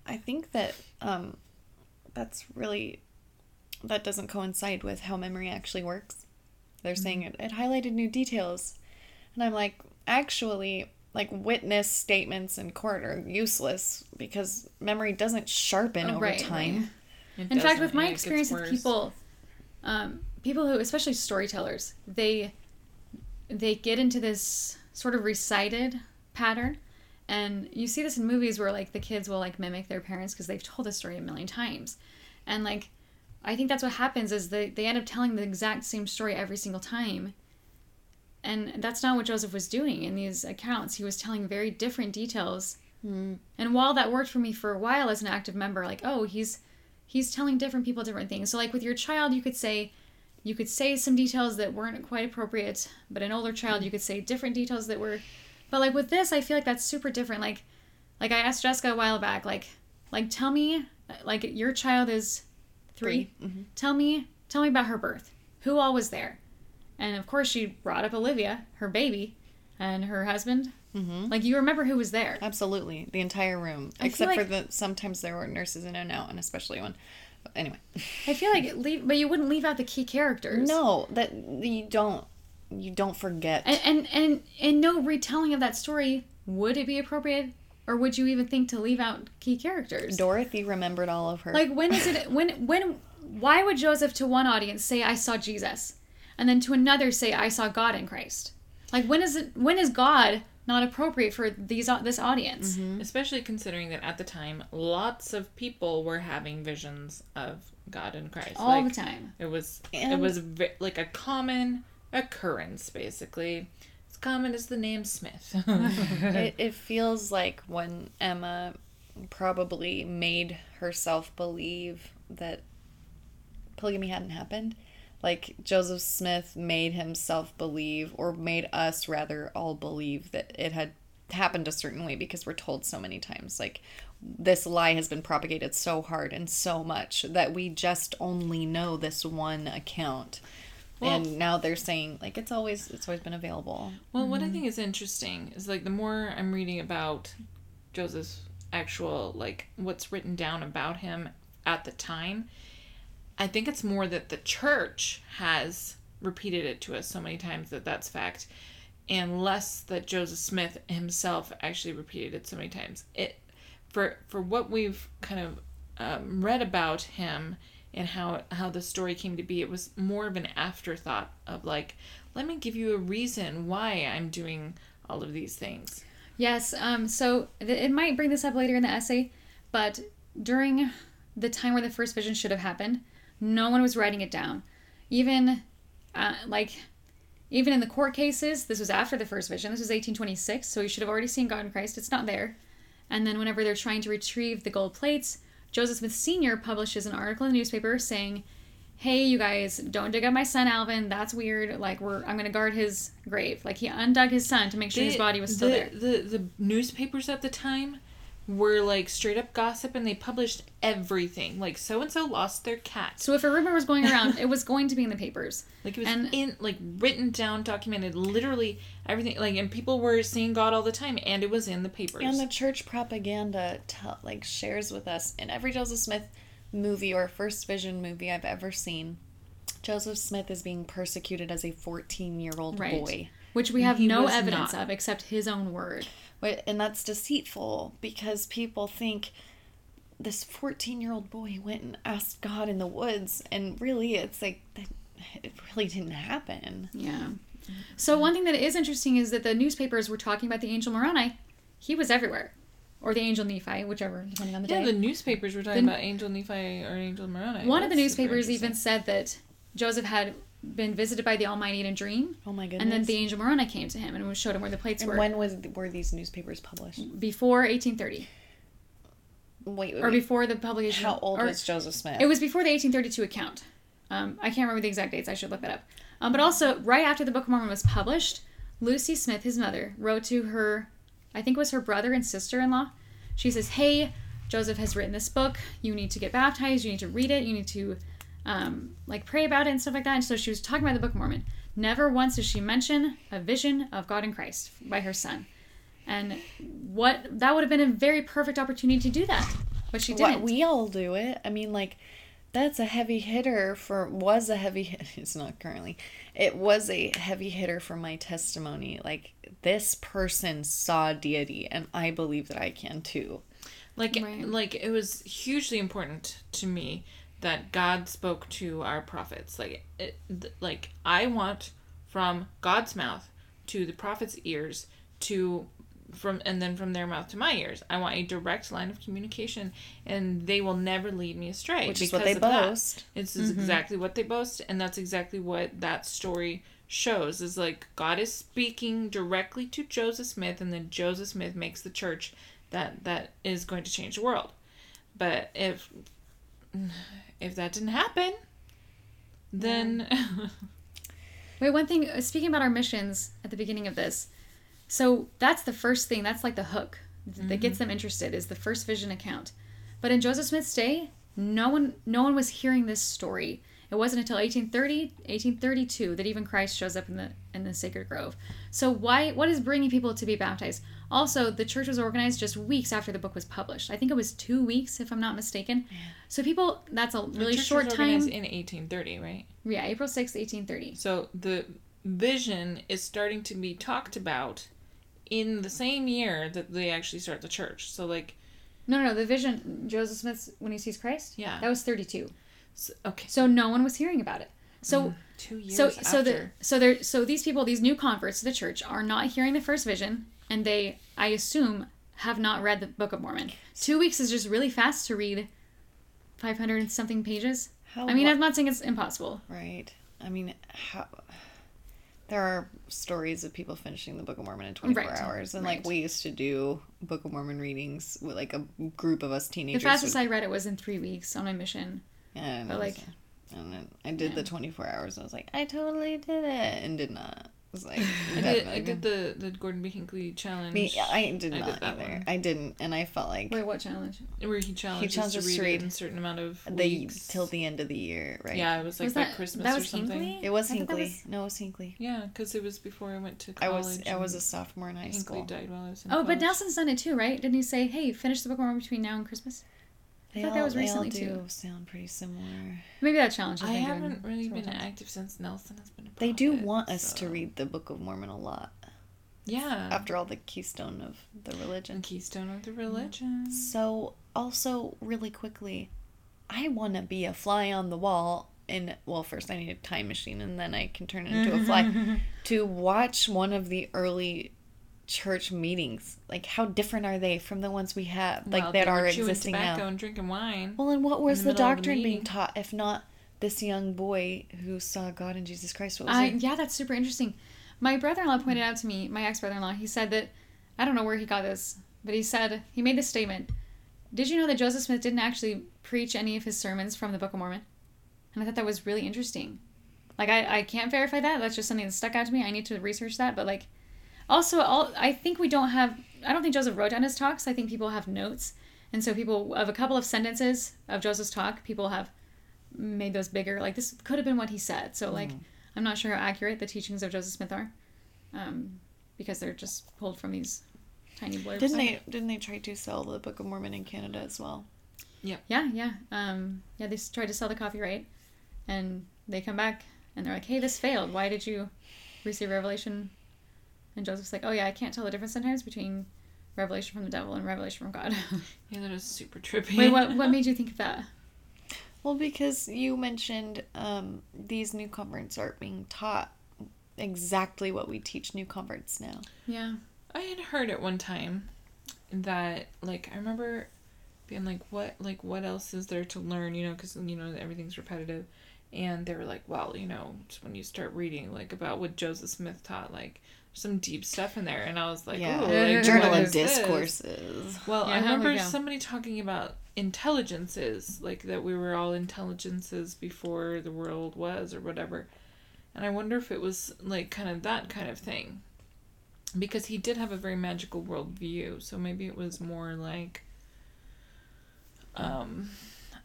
I think that um, that's really that doesn't coincide with how memory actually works. They're saying it, it highlighted new details, and I'm like, actually, like witness statements in court are useless because memory doesn't sharpen Oh, over right, time. It In fact, with my and it gets experience with people, um, people who, especially storytellers, they they get into this sort of recited pattern, and you see this in movies where like the kids will like mimic their parents because they've told the story a million times, and like I think that's what happens is they they end up telling the exact same story every single time. And that's not what Joseph was doing in these accounts. He was telling very different details. Hmm. And while that worked for me for a while as an active member, like, oh, he's he's telling different people different things. So like with your child, you could say you could say some details that weren't quite appropriate, but an older child you could say different details that were but like with this, I feel like that's super different. Like like I asked Jessica a while back, like like tell me like your child is 3 3 Mhm. Tell me, tell me about her birth. Who all was there? And of course, she brought up Olivia, her baby, and her husband. Mhm. Like you remember who was there. Absolutely, the entire room, I except for the sometimes there were nurses in and out, and especially when. Anyway, I feel like leave, but you wouldn't leave out the key characters. no, that you don't you don't forget. And and and, and no retelling of that story would it be appropriate, or would you even think to leave out key characters? Dorothy remembered all of her. Like when is it when when why would Joseph to one audience say I saw Jesus and then to another say I saw God in Christ? Like when is it when is God not appropriate for these this audience? Mm-hmm. Especially considering that at the time, lots of people were having visions of God and Christ. All like, the time. It was it was like a common occurrence, basically. As common as the name Smith. it, it feels like when Emma probably made herself believe that polygamy hadn't happened. Like Joseph Smith made himself believe, or made us rather all believe that it had happened a certain way because we're told so many times. Like this lie has been propagated so hard and so much that we just only know this one account. And now they're saying like it's always it's always been available. Well, what I think is interesting is like the more I'm reading about Joseph's actual like what's written down about him at the time, I think it's more that the church has repeated it to us so many times that that's fact, and less that Joseph Smith himself actually repeated it so many times. It for for what we've kind of um, read about him and how how the story came to be, it was more of an afterthought of like, let me give you a reason why I'm doing all of these things. Yes. Um. So th- it might bring this up later in the essay, but during the time where the first vision should have happened, no one was writing it down. Even, uh, like, even in the court cases, this was after the first vision. This was 1826, so you should have already seen God in Christ. It's not there. And then whenever they're trying to retrieve the gold plates, Joseph Smith Sr. publishes an article in the newspaper saying, "Hey, you guys, don't dig up my son Alvin. That's weird. Like, we're I'm gonna guard his grave. Like, he undug his son to make sure his body was still the, there." The the newspapers at the time were like straight up gossip and they published everything. Like so and so lost their cat. So if a rumor was going around, it was going to be in the papers. Like it was And- in like written down, documented, literally everything. Like and people were seeing God all the time, and it was in the papers. And the church propaganda tell, like shares with us in every Joseph Smith movie or first vision movie I've ever seen. Joseph Smith is being persecuted as a 14 year old Right. boy. Which we have He no evidence not. of except his own word. But- And that's deceitful because people think this 14 year old boy went and asked God in the woods. And really, it's like, that, it really didn't happen. Yeah. So one thing that is interesting is that the newspapers were talking about the angel Moroni. He was everywhere. Or the angel Nephi, whichever, depending on the yeah, day. the newspapers were talking The- about Angel Nephi or Angel Moroni. One of the newspapers even said that Joseph had been visited by the Almighty in a dream, Oh my goodness. and then the angel Moroni came to him and showed him where the plates and were when was were these newspapers published? before 1830 Wait, wait, or before the publication. How old was Joseph Smith? It was before the 1832 account. Um, I can't remember the exact dates. I should look that up. Um, but also, right after the Book of Mormon was published, Lucy Smith, his mother, wrote to her, I think it was her brother and sister in law. She says, Hey, Joseph has written this book. You need to get baptized. You need to read it. You need to um, like pray about it and stuff like that. And so she was talking about the Book of Mormon. Never once does she mention a vision of God in Christ by her son. And what that would have been a very perfect opportunity to do that, but she didn't. What, we all do it. I mean, like, that's a heavy hitter for, was a heavy, hit- it's not currently, it was a heavy hitter for my testimony. Like, this person saw deity, and I believe that I can too. like Right. like it was hugely important to me that God spoke to our prophets. Like it, th- like I want from God's mouth to the prophet's ears to from and then from their mouth to my ears. I want a direct line of communication, and they will never lead me astray. Which is what they of that. boast. It's is exactly what they boast, and that's exactly what that story shows. Is like God is speaking directly to Joseph Smith, and then Joseph Smith makes the church that that is going to change the world. But if if that didn't happen, then Wait, one thing, uh, speaking about our missions at the beginning of this. So that's the first thing, that's like the hook that Mm-hmm. gets them interested is the first vision account. But in Joseph Smith's day, no one no one was hearing this story. It wasn't until 1830, 1832 that even Christ shows up in the in the sacred grove. So why what is bringing people to be baptized? Also, the church was organized just weeks after the book was published. I think it was 2 weeks if I'm not mistaken. So people that's a really short was time. organized in 1830, right? Yeah, April 6, 1830. So the vision is starting to be talked about in the same year that they actually start the church. So like, No, no, no, the vision Joseph Smith's when he sees Christ? Yeah. That was 32. s- okay, So no one was hearing about it. So mm, two years so after. so the so there so these people these new converts to the church are not hearing the first vision and they I assume have not read the Book of Mormon. 2 weeks is just really fast to read 500 and something pages. How I mean, lo- I'm not saying it's impossible. Right. I mean, how there are stories of people finishing the Book of Mormon in 24 Right, hours, and right. like we used to do Book of Mormon readings with like a group of us teenagers. The fastest would- I read it was in 3 weeks on my mission. yeah, but, like- and then I did yeah. the 24 hours, and I was like, I totally did it, and did not. It was like, I did, I did the the Gordon B. Hinckley challenge. Me, I did I not that either. one. I didn't, and I felt like Wait, what challenge? where he challenged challenged us us to to read, read it in a certain amount of they weeks. till the end of the year, right? Yeah, it was like was that Christmas that or something. Hinckley? It was I thought Hinckley. was- No, it was Hinckley. Yeah, because it was before I went to I college. was I was a and sophomore in high Hinckley school. died while I was in Oh, but. Nelson's done it too, right? Didn't he say, "Hey, finish the Book of Mormon between now and Christmas"? They thought all, that was they recently, all do too. sound pretty similar. Maybe that challenge. I haven't really been times. active since Nelson has been a They do want us to read the Book of Mormon a lot. Yeah. After all, the keystone of the and religion. keystone of the religion. So, also, really quickly, I want to be a fly on the wall. And, well, first I need a time machine, and then I can turn it into a fly. to watch one of the early church meetings. Like, how different are they from the ones we have, like, Well, that are existing tobacco now? and drinking wine. Well, and what was the the, of the doctrine being taught, if not this young boy who saw God and Jesus Christ? What was I, it? yeah, that's super interesting. My brother-in-law pointed out to me, my ex-brother-in-law, he said that I don't know where he got this, but he said he made this statement. Did you know that Joseph Smith didn't actually preach any of his sermons from the Book of Mormon? And I thought that was really interesting. Like I, I can't verify that. That's just something that stuck out to me. I need to research that. But like, also, all I think we don't have. I don't think Joseph wrote down his talks. I think people have notes, and so people of a couple of sentences of Joseph's talk, people have made those bigger. Like this could have been what he said. So like, I'm not sure how accurate the teachings of Joseph Smith are, um, because they're just pulled from these tiny blurbs. Didn't they? Didn't they try to sell the Book of Mormon in Canada as well? Yeah, yeah, um, yeah. They tried to sell the copyright, and they come back and they're like, "Hey, this failed. Why did you receive revelation?" And Joseph's like, "Oh yeah, I can't tell the difference sometimes between revelation from the devil and revelation from God." Yeah, that is super trippy. Wait, what? What made you think of that? Well, because you mentioned um, these new converts are being taught exactly what we teach new converts now. Yeah, I had heard at one time that, like, I remember being like, "What, like, what else is there to learn?" You know, because you know everything's repetitive, and they were like, "Well, you know, just when you start reading like about what Joseph Smith taught, like, there's some deep stuff in there," and I was like, yeah, "Ooh, like, journal of is this?" discourses. Well, Yeah, I remember we go? somebody talking about intelligences, like that we were all intelligences before the world was, or whatever. And I wonder if it was like kind of that kind of thing. Because he did have a very magical worldview, so maybe it was more like. Um,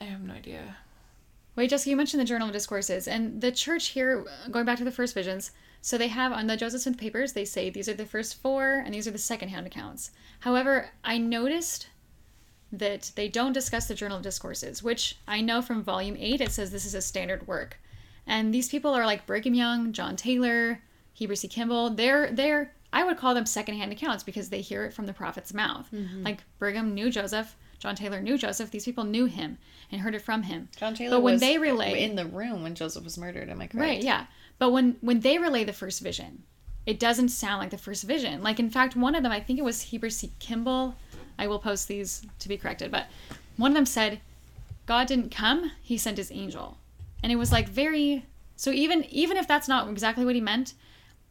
I have no idea. Wait, Jessica, you mentioned the Journal of Discourses, and the church here, going back to the first visions, so they have on the Joseph Smith papers, they say these are the first four and these are the secondhand accounts. However, I noticed that they don't discuss the Journal of Discourses, which I know from volume 8 it says this is a standard work. And these people are like Brigham Young, John Taylor, Heber C. Kimball. They're they're I would call them secondhand accounts because they hear it from the prophet's mouth. Mm-hmm. Like Brigham knew Joseph, John Taylor knew Joseph. These people knew him and heard it from him. John Taylor But when was they relay- in the room when Joseph was murdered. Am I correct? Right, yeah. But when when they relay the first vision, it doesn't sound like the first vision. Like in fact, one of them, I think it was Heber C. Kimball. I will post these to be corrected, but one of them said, "God didn't come; He sent His angel," and it was like very. So even even if that's not exactly what he meant,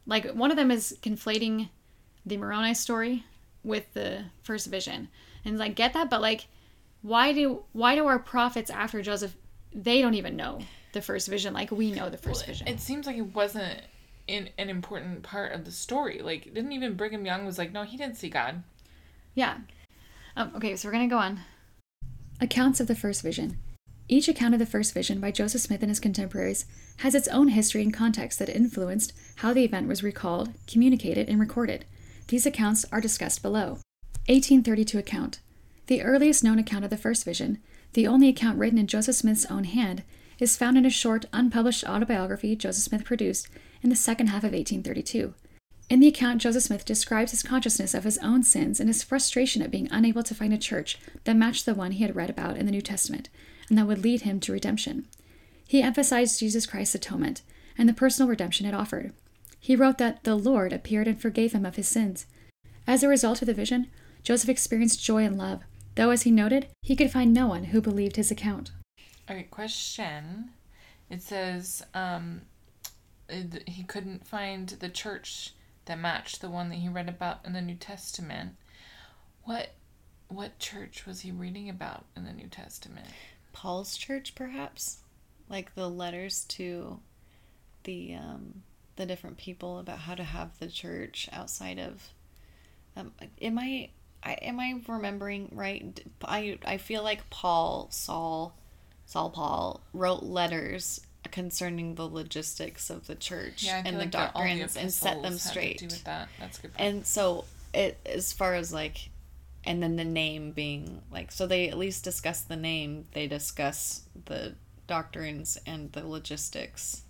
like one of them is conflating the Moroni story with the first vision, and like get that, but like, why do why do our prophets after Joseph? They don't even know the first vision like we know the first vision. It seems like it wasn't in an important part of the story. Like, didn't even Brigham Young was like, no, he didn't see God. Yeah. Um, okay, so we're gonna go on. Accounts of the First Vision. Each account of the First Vision by Joseph Smith and his contemporaries has its own history and context that influenced how the event was recalled, communicated, and recorded. These accounts are discussed below. 1832 account. The earliest known account of the First Vision, the only account written in Joseph Smith's own hand, is found in a short, unpublished autobiography Joseph Smith produced in the second half of 1832. In the account, Joseph Smith describes his consciousness of his own sins and his frustration at being unable to find a church that matched the one he had read about in the New Testament and that would lead him to redemption. He emphasized Jesus Christ's atonement and the personal redemption it offered. He wrote that the Lord appeared and forgave him of his sins. As a result of the vision, Joseph experienced joy and love, though, as he noted, he could find no one who believed his account. All right, question. It says um, he couldn't find the church that matched the one that he read about in the New Testament. What what church was he reading about in the New Testament? Paul's church, perhaps, like the letters to the um, the different people about how to have the church outside of. Um, am I, I am I remembering right? I I feel like Paul Saul, Saul Paul wrote letters concerning the logistics of the church I feel and the like that all the doctrines and set them epistles had to straight. do with that. That's a good. Point. And so it as far as like and then the name being like so they at least discuss the name, they discuss the doctrines and the logistics.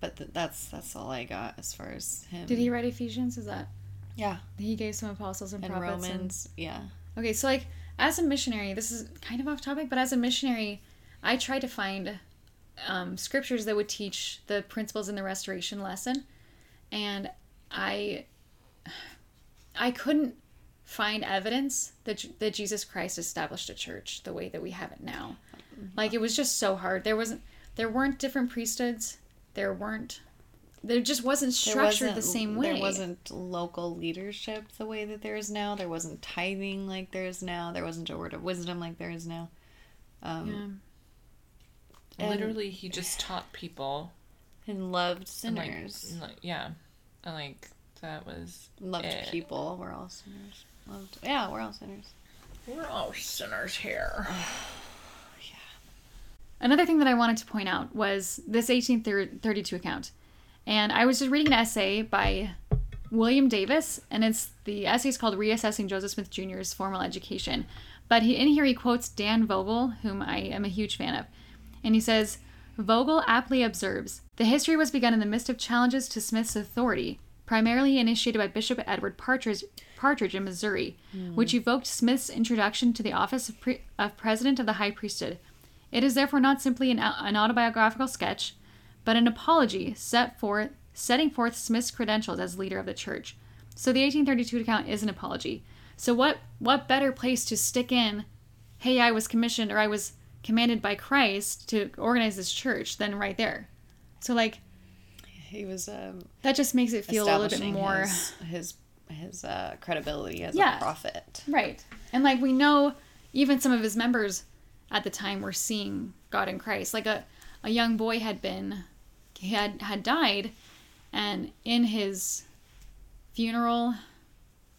But th- that's that's all I got as far as him. Did he write Ephesians? Is that Yeah. he gave some apostles and, And prophets? and- Romans, yeah. Okay, so like as a missionary, this is kind of off topic, but as a missionary, I tried to find um, scriptures that would teach the principles in the restoration lesson, and I I couldn't find evidence that that Jesus Christ established a church the way that we have it now. Like it was just so hard. There wasn't there weren't different priesthoods. There weren't there just wasn't structured the wasn't- same way. There wasn't local leadership the way that there is now. There wasn't tithing like there is now. There wasn't a word of wisdom like there is now. Um, Yeah. And- Literally, he just taught people. and loved and, like, sinners. like, yeah, and like that was loved it. people. We're all sinners. Loved. Yeah, we're all sinners. We're all sinners here. Yeah. Another thing that I wanted to point out was this 1832 account. And I was just reading an essay by William Davis, and it's the essay is called Reassessing Joseph Smith Jr.'s Formal Education. But he, in here he quotes Dan Vogel, whom I am a huge fan of. And he says, Vogel aptly observes The history was begun in the midst of challenges to Smith's authority, primarily initiated by Bishop Edward Partridge, Partridge in Missouri, hmm. which evoked Smith's introduction to the office of, pre- of President of the High Priesthood. It is therefore not simply an, an autobiographical sketch, but an apology set forth, setting forth Smith's credentials as leader of the church. So the 1832 account is an apology. So what what better place to stick in, hey, I was commissioned or I was commanded by Christ to organize this church than right there. So like He was um, that just makes it feel a little bit more his his, his uh, credibility as Yeah. a prophet. Right. And like we know even some of his members at the time were seeing God in Christ. Like a, a young boy had been he had had died and in his funeral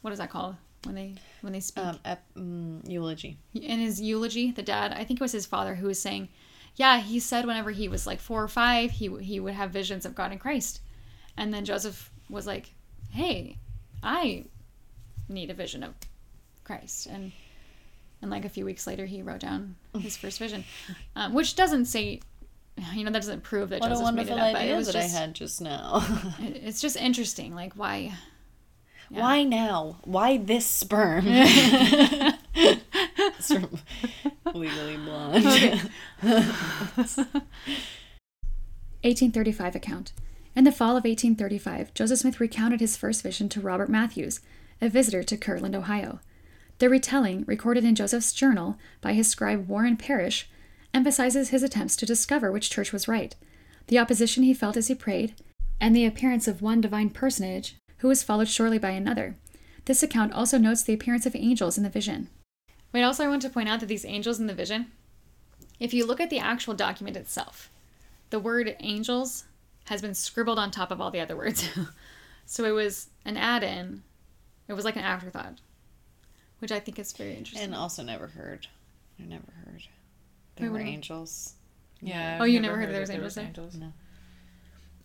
what is that called when they when they speak Um, ep, mm, eulogy. in his eulogy the dad i think it was his father who was saying yeah he said whenever he was like four or five he he would have visions of god and christ and then joseph was like hey i need a vision of christ and and like a few weeks later he wrote down his first vision um, which doesn't say you know that doesn't prove that What a joseph made it wonderful up but it idea was that just I had just now. it- it's just interesting like why Yeah. Why now? Why this sperm? it's from Legally Blonde. 1835 account. In the fall of 1835, Joseph Smith recounted his first vision to Robert Matthews, a visitor to Kirtland, Ohio. The retelling, recorded in Joseph's journal by his scribe Warren Parrish, emphasizes his attempts to discover which church was right, the opposition he felt as he prayed, and the appearance of one divine personage who was followed shortly by another. This account also notes the appearance of angels in the vision. Wait, also, I want to point out that these angels in the vision, if you look at the actual document itself, the word angels has been scribbled on top of all the other words. so it was an add in, it was like an afterthought, which I think is very interesting. and also never heard I never heard. There Wait, were angels. Yeah. Oh, I've you never heard there was angels there?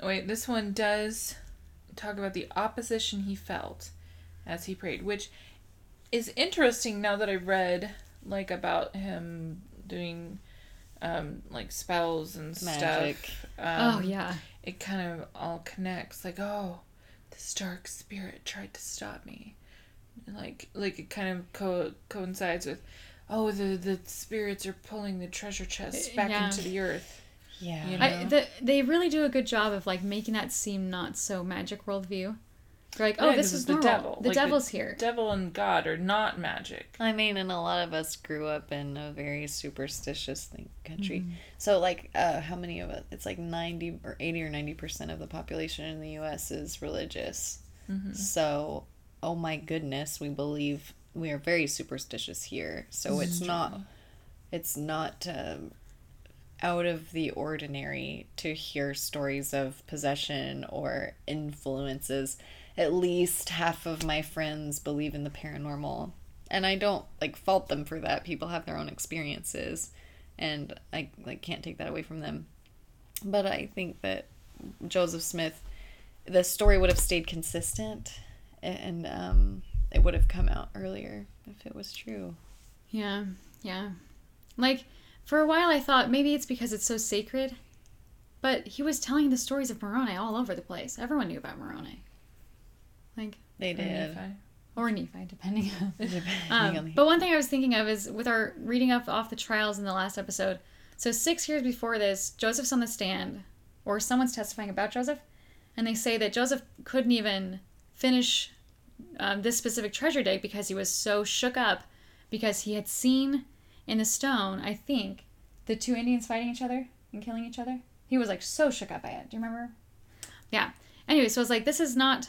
No. Wait, this one does talk about the opposition he felt as he prayed, which is interesting now that I read like about him doing um like spells and Magic. stuff. Um, oh yeah. It kind of all connects like, oh, this dark spirit tried to stop me. Like like it kind of co- coincides with oh, the the spirits are pulling the treasure chest back Yeah. into the earth. Yeah. You I, the, they really do a good job of like making that seem not so magic worldview. They're like, oh, Yeah, this 'cause is the normal. devil. The Like, the- devil's here. Devil and God are not magic. I mean, and a lot of us grew up in a very superstitious thing, country. Mm-hmm. So, like, uh, how many of it? It's like 90 or 80 or 90% of the population in the U.S. is religious. Mm-hmm. So, oh my goodness, we believe we are very superstitious here. So, it's not, it's not um, out of the ordinary to hear stories of possession or influences. At least half of my friends believe in the paranormal. And I don't like fault them for that. People have their own experiences and I like can't take that away from them. But I think that Joseph Smith the story would have stayed consistent and um it would have come out earlier if it was true. Yeah, yeah. Like for a while, I thought maybe it's because it's so sacred, but he was telling the stories of Moroni all over the place. Everyone knew about Moroni. Like They did. Nephi. or Nephi, depending on. Depending Um, on but one thing I was thinking of is with our reading up off the trials in the last episode. So six years before this, Joseph's on the stand, or someone's testifying about Joseph, and they say that Joseph couldn't even finish um, this specific treasure dig because he was so shook up because he had seen in the stone, I think, the two Indians fighting each other and killing each other. He was like so shook up by it. Do you remember? Yeah. Anyway, so I was like, this is not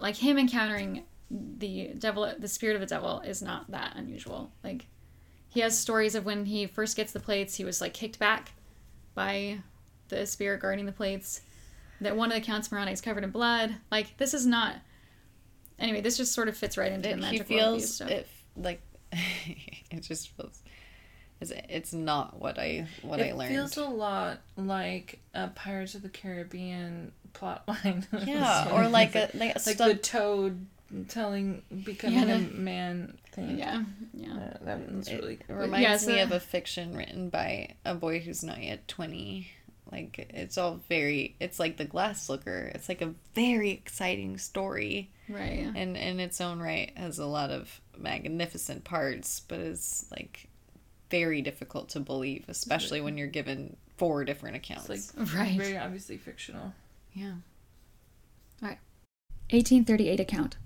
like him encountering the devil the spirit of the devil is not that unusual like he has stories of when he first gets the plates he was like kicked back by the spirit guarding the plates that one of the counts Moroni is covered in blood like this is not anyway this just sort of fits right into the it, he magic feels stuff it like it just feels it's, it's not what I what I learned. It feels a lot like a Pirates of the Caribbean plot line. yeah, or like a like a like stuff the toad telling becoming Yeah, a man thing. yeah yeah Uh, that one's It really reminds Yeah, so- me of a fiction written by a boy who's not yet 20. Like, it's all very, it's like The Glass Looker. It's like a very exciting story. right. And in its own right, has a lot of magnificent parts, but it's like very difficult to believe, especially when you're given four different accounts. it's like Right. very obviously fictional. Yeah. All right. 1838 account.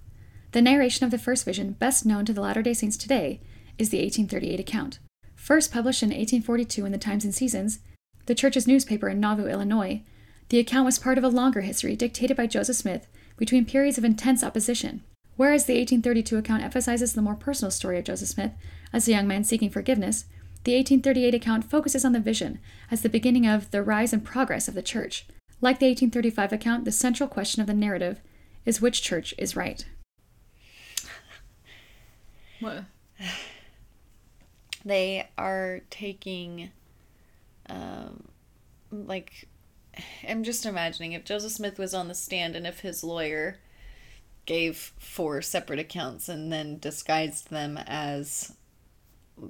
The narration of the first vision, best known to the Latter day Saints today, is the 1838 account. First published in 1842 in the Times and Seasons, the church's newspaper in Nauvoo, Illinois, the account was part of a longer history dictated by Joseph Smith between periods of intense opposition. Whereas the 1832 account emphasizes the more personal story of Joseph Smith as a young man seeking forgiveness, the 1838 account focuses on the vision as the beginning of the rise and progress of the church. Like the 1835 account, the central question of the narrative is which church is right. What? they are taking um like i'm just imagining if joseph smith was on the stand and if his lawyer gave four separate accounts and then disguised them as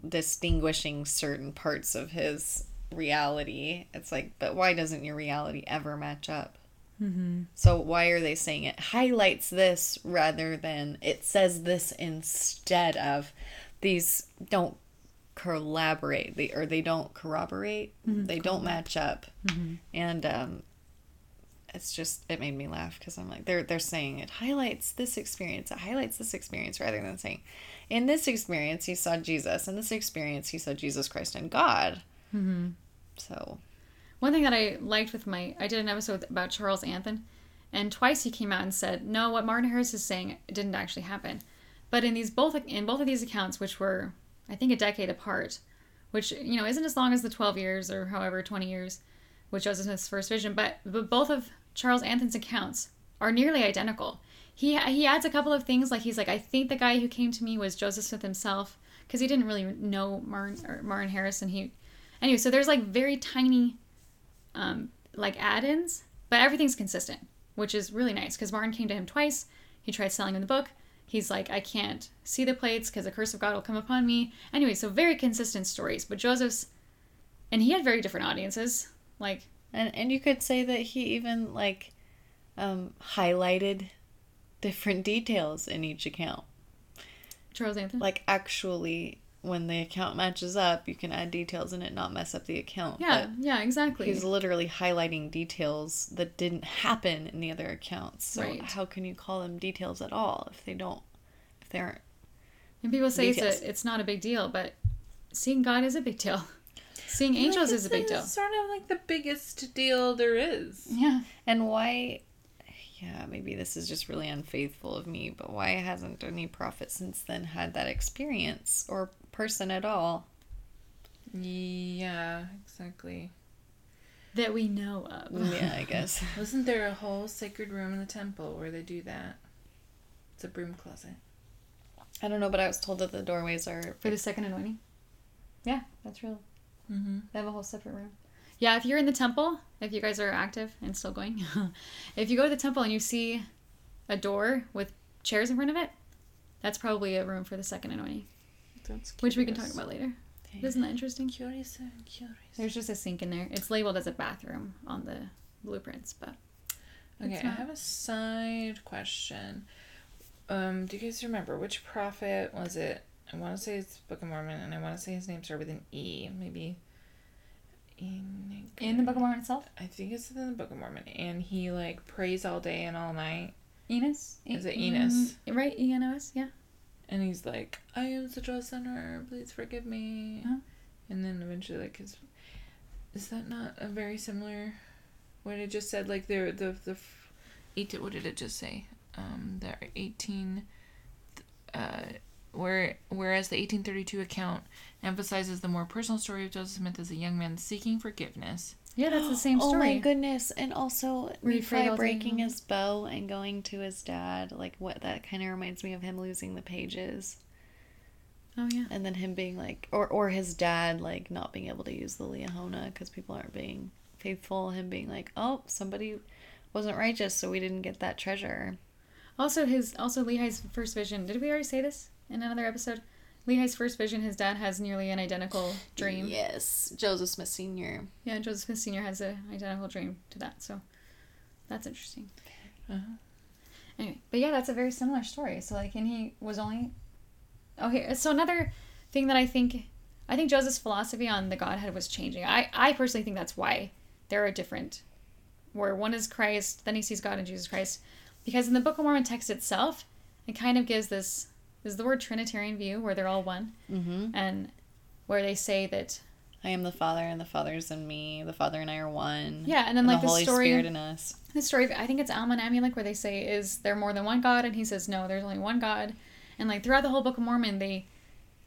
distinguishing certain parts of his reality. It's like but why doesn't your reality ever match up? Mm-hmm. So why are they saying it highlights this rather than it says this instead of? These don't collaborate. They or they don't corroborate. Mm-hmm. They don't match up. Mm-hmm. And um it's just it made me laugh because i'm like they're they're saying it highlights this experience it highlights this experience rather than saying in this experience he saw jesus in this experience he saw jesus christ and god. Mm-hmm. So. One thing that I liked with my, I did an episode about Charles Anthon, and twice he came out and said, "No, what Martin Harris is saying didn't actually happen." But in these both in both of these accounts, which were I think a decade apart, which you know isn't as long as the twelve years or however twenty years Which Joseph Smith's first vision, but but both of Charles Anthon's accounts are nearly identical. He he adds a couple of things like he's like I think the guy who came to me was Joseph Smith himself because he didn't really know Martin Martin Harris, and he anyway. So there's like very tiny, um, like add-ins, but everything's consistent, which is really nice because Martin came to him twice. He tried selling him the book. He's like, I can't see the plates because the curse of God will come upon me. Anyway, so very consistent stories, but Joseph's, and he had very different audiences. Like And and you could say that he even like um highlighted different details in each account. Charles Anthony. Like actually when the account matches up, you can add details in it not mess up the account. yeah, yeah, exactly. he's literally highlighting details that didn't happen in the other accounts. So Right. how can you call them details at all if they don't if they aren't And people say Details. it's a, it's not a big deal, but seeing God is a big deal. Seeing angels Like, is a big it's deal. Sort of like the biggest deal there is. Yeah. And why, yeah, maybe this is just really unfaithful of me, but why hasn't any prophet since then had that experience or person at all? Yeah, exactly. That we know of. Yeah, I guess. Wasn't there a whole sacred room in the temple where they do that? It's a broom closet. I don't know, but I was told that the doorways are. For the second anointing. Yeah, that's real. Mm-hmm. They have a whole separate room. Yeah, if you're in the temple, if you guys are active and still going, if you go to the temple and you see a door with chairs in front of it, that's probably a room for the second anointing, That's which we can talk about later. Isn't that interesting? Curious and curious. There's just a sink in there. It's labeled as a bathroom on the blueprints, but Okay, It's I have a side question. Um, do you guys remember which prophet was it? I want to say it's Book of Mormon, and I want to say his name started with an E, maybe. Enoch- in the Book of Mormon itself, I think it's in the Book of Mormon, and he like prays all day and all night, Enos. Is it Enos? mm, Right, E N O S. Yeah. and he's like, "I am such a sinner, please forgive me," Uh-huh. and then eventually, like, his is that not a very similar? What it just said, like the the the eight. What did it just say? Um, there are eighteen. Uh, where whereas the eighteen thirty two account emphasizes the more personal story of Joseph Smith as a young man seeking forgiveness. Yeah, that's the same story. Oh my goodness! And also Where Nephi breaking his bow and going to his dad. Like what? That kind of reminds me of him losing the pages, Oh yeah. and then him being like, or or his dad like not being able to use the Liahona because people aren't being faithful. Him being like, oh, somebody wasn't righteous, so we didn't get that treasure. Also, his also Lehi's first vision. Did we already say this in another episode? Lehi's first vision. His dad has nearly an identical dream. Yes, Joseph Smith Senior. Yeah, Joseph Smith Senior has an identical dream to that. So that's interesting. Uh-huh. Anyway, but yeah, that's a very similar story. So like, and he was only okay. So another thing that I think, I think Joseph's philosophy on the Godhead was changing. I I personally think that's why there are different, where one is Christ, then he sees God in Jesus Christ, because in the Book of Mormon text itself, it kind of gives this is the word Trinitarian view where they're all one, Mm-hmm. and where they say that I am the Father, and the Father's in me. The Father and I are one. Yeah, and then, like, the Holy story- Spirit in us. the story I think it's Alma and Amulek where they say is there more than one God and he says no there's only one God and like throughout the whole Book of Mormon they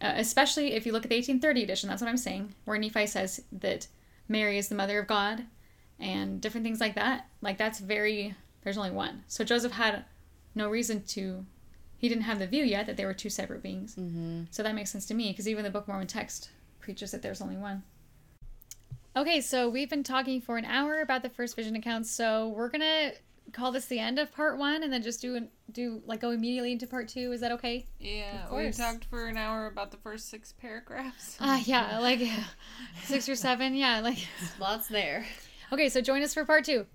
uh, especially if you look at the 1830 edition that's what I'm saying where Nephi says that Mary is the mother of God and different things like that like that's very there's only one so Joseph had no reason to he didn't have the view yet that they were two separate beings Mm-hmm. so that makes sense to me because even the Book of Mormon text preaches that there's only one. Okay, so we've been talking for an hour about the first vision accounts, so we're gonna call this the end of part one, and then just do do like go immediately into part two. Is that okay? Yeah, we talked for an hour about the first six paragraphs. Ah, yeah, like six or seven, yeah, like. Lots there. Okay, so join us for part two.